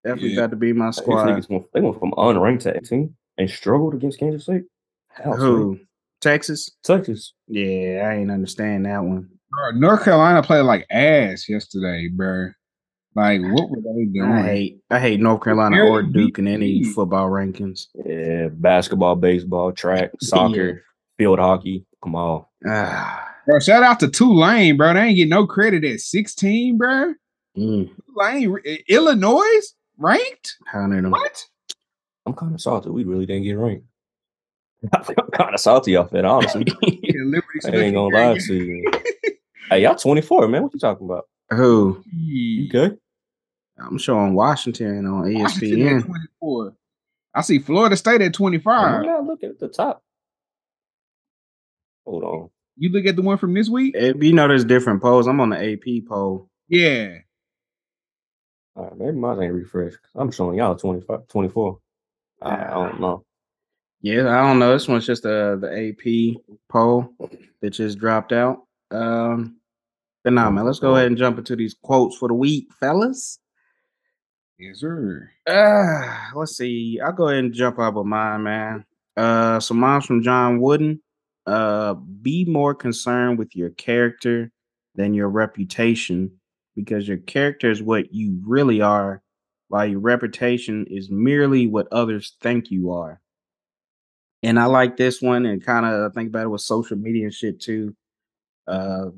Definitely Yeah. about to be my squad. went, they went from unranked to 18 and struggled against Kansas State. How, son? Who? Texas? Texas. Yeah, I ain't understand that one. Bro, North Carolina played like ass yesterday, bro. Like, what were they doing? I hate I hate North Carolina Barely or Duke in any football rankings. Yeah, basketball, baseball, track, soccer, field hockey. Come on. Ah, Bro, shout out to Tulane, bro. They ain't get no credit at 16, bro. mm, Tulane, Illinois ranked? hounded them. What? I'm kind of salty. We really didn't get ranked. I'm kind of salty off that, honestly. Yeah, I ain't gonna lie to you. Hey, y'all 24, man. What you talking about? Who? You good? I'm showing Washington on Washington ESPN. at 24. I see Florida State at 25. I'm 25. not looking at the top. Hold on. You look at the one from this week? If you know, there's different polls. I'm on the AP poll. Yeah. All right, maybe mine ain't refreshed. I'm showing y'all 25, 24. I, I don't know. Yeah, I don't know. This one's just uh, the AP poll that just dropped out. Um, but nah, man, let's go ahead and jump into these quotes for the week, fellas. Yes, sir. Uh, let's see. I'll go ahead and jump out with mine, man. Uh, so mine's from John Wooden. Uh, be more concerned with your character than your reputation, because your character is what you really are, while your reputation is merely what others think you are. And I like this one, and kind of think about it with social media and shit too. Uh,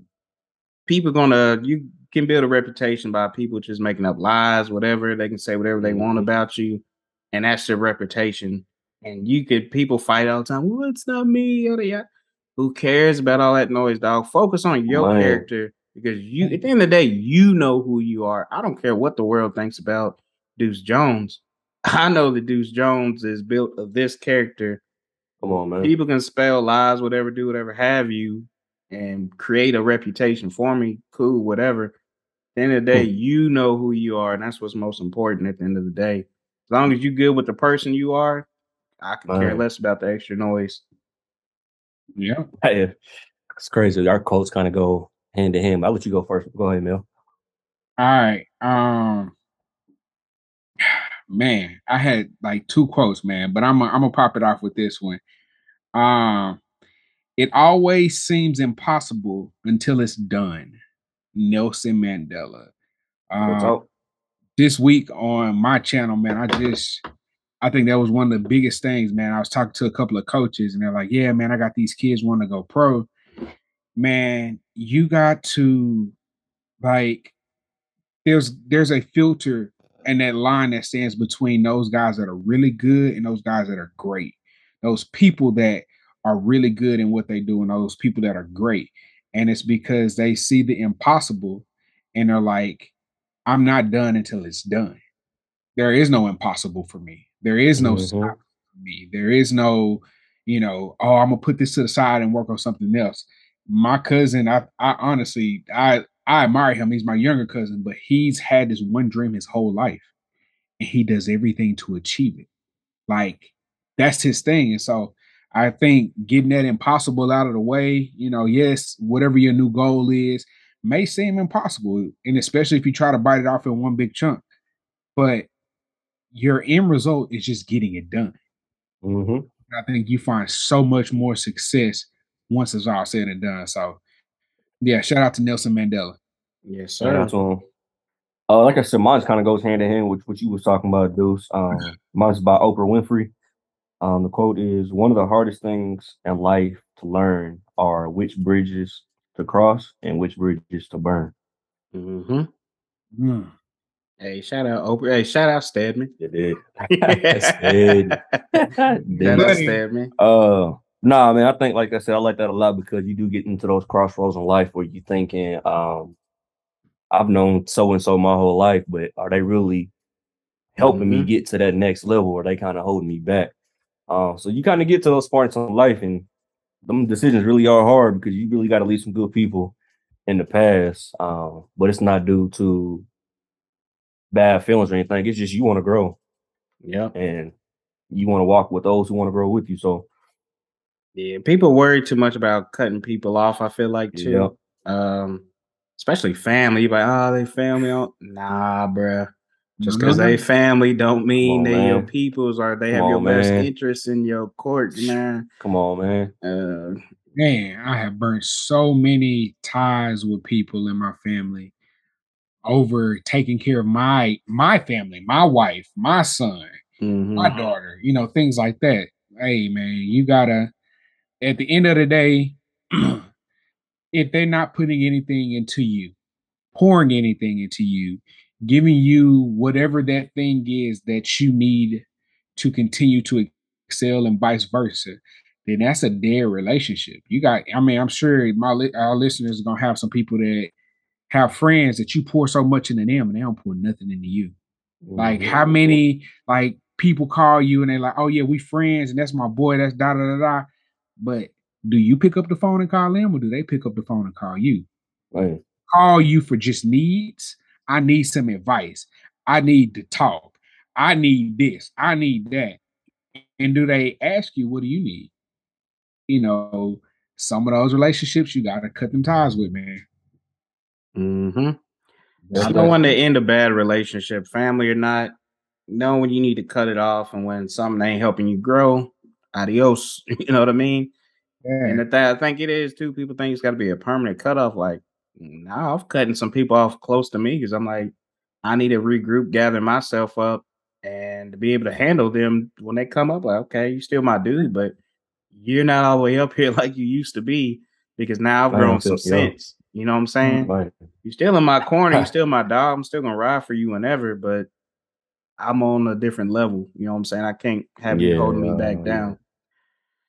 people gonna you can build a reputation by people just making up lies, whatever. They can say whatever they want Mhm. about you, and that's their reputation. And you could people fight all the time. Well, it's not me. Who cares about all that noise, dog? Focus on your Man. character because you at the end of the day, you know who you are. I don't care what the world thinks about Deuce Jones. I know that Deuce Jones is built of this character Come on, man. people can spell lies, whatever, do whatever have you, and create a reputation for me. Cool, whatever. At the end of the day, you know who you are, and that's what's most important at the end of the day. As long as you good with the person you are, I can care less about the extra noise. Yeah. Hey, it's crazy. Our quotes kind of go hand in hand. I'll let you go first. Go ahead, Mel. All right. Um man, I had like two quotes, man, but I'm i I'm gonna pop it off with this one. Um it always seems impossible until it's done. Nelson Mandela. Um, this week on my channel, man, I just I think that was one of the biggest things, man. I was talking to a couple of coaches and they're like, "Yeah, man, I got these kids want to go pro." Man, you got to like there's there's a filter and that line that stands between those guys that are really good and those guys that are great. Those people that are really good in what they do and those people that are great. And it's because they see the impossible and they're like, I'm not done until it's done. There is no impossible for me. There is no Mhm. stop for me. There is no, you know, oh, I'm gonna put this to the side and work on something else. My cousin, I, I honestly, I, I admire him. He's my younger cousin, but he's had this one dream his whole life, and he does everything to achieve it. Like that's his thing. And so I think getting that impossible out of the way, you know, yes, whatever your new goal is, may seem impossible, and especially if you try to bite it off in one big chunk. But your end result is just getting it done. hmm I think you find so much more success once it's all said and done. So, yeah, shout out to Nelson Mandela. Yes, sir. Shout out to him. Uh, like I said, mine kind of goes hand in hand with what you was talking about, Deuce. Um, mine's by Oprah Winfrey. Um, the quote is one of the hardest things in life to learn are which bridges to cross and which bridges to burn. hmm Mm. Hey, shout out Oprah. Hey, shout out Stedman. It did. shout out Did. Stedman. Uh, nah, man. I think, like I said, I like that a lot because you do get into those crossroads in life where you're thinking, um, I've known so and so my whole life, but are they really helping me Mhm. get to that next level, or they kind of holding me back? Uh, so you kind of get to those parts in life, and them decisions really are hard because you really got to leave some good people in the past. Um, but it's not due to bad feelings or anything. It's just you want to grow Yeah. and you want to walk with those who want to grow with you. So Yeah, people worry too much about cutting people off. I feel like too. Yep. Um, especially family. You like, oh, they family. On nah, bruh. Just No, because no, they family don't mean on, they your peoples or they Come have your on, best man. interest in your court, man. come on, man. Uh, Man, I have burnt so many ties with people in my family over taking care of my my family, my wife, my son, mhm. my daughter, you know, things like that. Hey, man, you gotta. At the end of the day, if they're not putting anything into you, pouring anything into you, giving you whatever that thing is that you need to continue to excel and vice versa, then that's a dead relationship. You got, I mean, I'm sure my li- our listeners are gonna have some people that have friends that you pour so much into them and they don't pour nothing into you. Like Mhm. how many like people call you and they're like, oh yeah, we friends and that's my boy, that's da da da da. But do you pick up the phone and call them or do they pick up the phone and call you? Right. Call you for just needs. I need some advice. I need to talk. I need this. I need that. And do they ask you, what do you need? You know, some of those relationships you gotta cut them ties with, man. Mm-hmm. That's I don't want to end a bad relationship, family or not. Know when you need to cut it off and when something ain't helping you grow. Adios. You know what I mean? And Yeah. the thing I think it is too. People think it's got to be a permanent cutoff. Like, now I'm cutting some people off close to me because I'm like, I need to regroup, gather myself up, and to be able to handle them when they come up. Like, okay, you still my dude, but you're not all the way up here like you used to be because now I've grown some sense. You know what I'm saying? Right. You're still in my corner. You're still my dog. I'm still gonna ride for you whenever, but I'm on a different level. You know what I'm saying? I can't have you holding me back Yeah. down.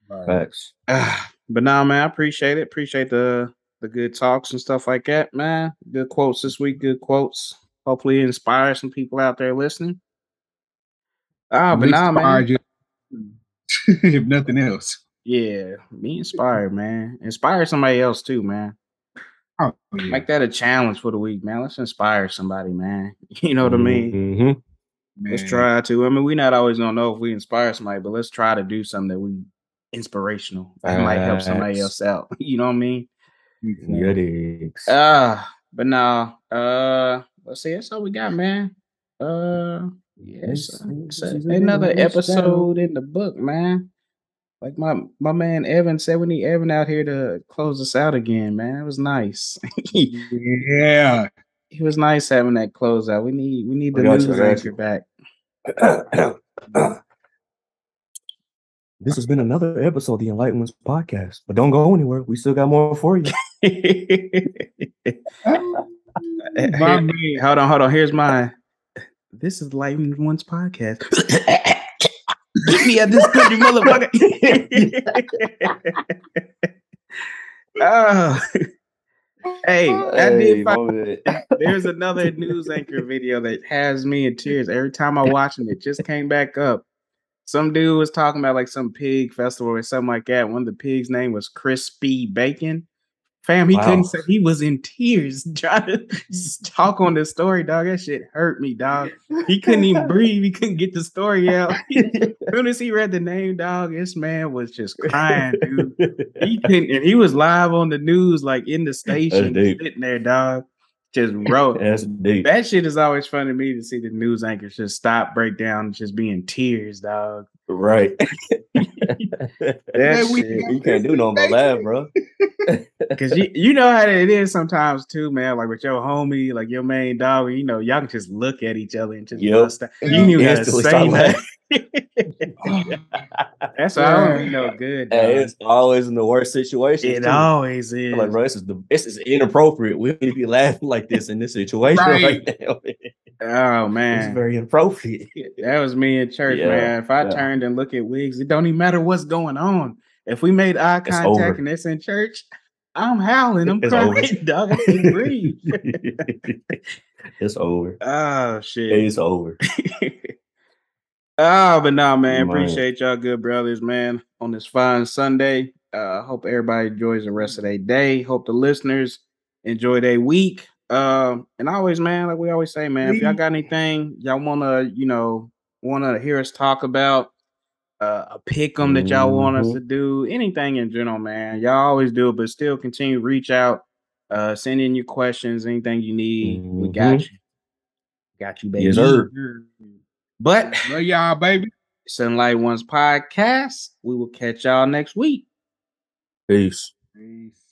Right. Facts. But nah, man, I appreciate it. Appreciate the the good talks and stuff like that, man. Good quotes this week. Good quotes. Hopefully, inspire some people out there listening. Ah, At but least nah, man. you, if nothing else. Yeah, be inspired, man. Inspire somebody else too, man. Oh, yeah. Make that a challenge for the week, man. Let's inspire somebody, man. You know what I mean? Mhm. Let's try to. I mean, we're not always gonna know if we inspire somebody, but let's try to do something that we inspirational that might help somebody else out. You know what I mean? Yeah. Uh but no, uh let's see, that's all we got, man. Uh yes, it's another episode in the book, man. Like my my man Evan said, we need Evan out here to close us out again, man. It was nice. Yeah. It was nice having that closeout. We need we need I the news anchor back. this has been another episode of the Enlightened Ones podcast. But don't go anywhere. We still got more for you. My hold on, hold on. Here's mine. This is Lightning One's podcast. yeah, this country motherfucker. oh. Hey, did Hey, find there's another news anchor video that has me in tears every time I watch it. It just came back up. Some dude was talking about like some pig festival or something like that. One of the pigs' name was Crispy Bacon. Fam, he Wow. couldn't say he was in tears trying to just talk on the story, dog. That shit hurt me, dog. He couldn't even breathe. He couldn't get the story out. as soon as he read the name, dog, this man was just crying, dude he couldn't, and he was live on the news, like in the station, sitting there, dog, just deep. That shit is always fun to me to see the news anchors just stop, break down, just be in tears, dog. Right. That we shit, you can't do no but laugh, bro. because you, you know how it is sometimes too, man. Like with your homie, like your main dog, you know, y'all can just look at each other and just Yep. bust out. You ain't even gotta Instantly say start nothing. That's why I don't be no good. Hey, it's always in the worst situation. It too. always is. I'm like, bro, this is the this is inappropriate. We need to be laughing like this in this situation right, Right. now. oh man. It's very inappropriate. That was me in church, Yeah, man. If I yeah. turned and look at wigs, it don't even matter what's going on. If we made eye It's contact over. and it's in church, I'm howling. I'm It's over. crying, dog. I can't breathe. it's over. oh shit. It's over. Oh, but no, man. Man. Appreciate y'all, good brothers, man. On this fine Sunday. Uh, hope everybody enjoys the rest of their day. Hope the listeners enjoy their week. Um, and always, man, like we always say, man, if y'all got anything y'all wanna, you know, wanna hear us talk about, uh, a pick 'em that y'all want us Mhm. to do, anything in general, man. Y'all always do it, but still continue reach out, uh, send in your questions, anything you need. We got you. Got you, baby. Yes, sir. But Love y'all, baby. Sunlight Ones podcast. We will catch y'all next week. Peace. Peace.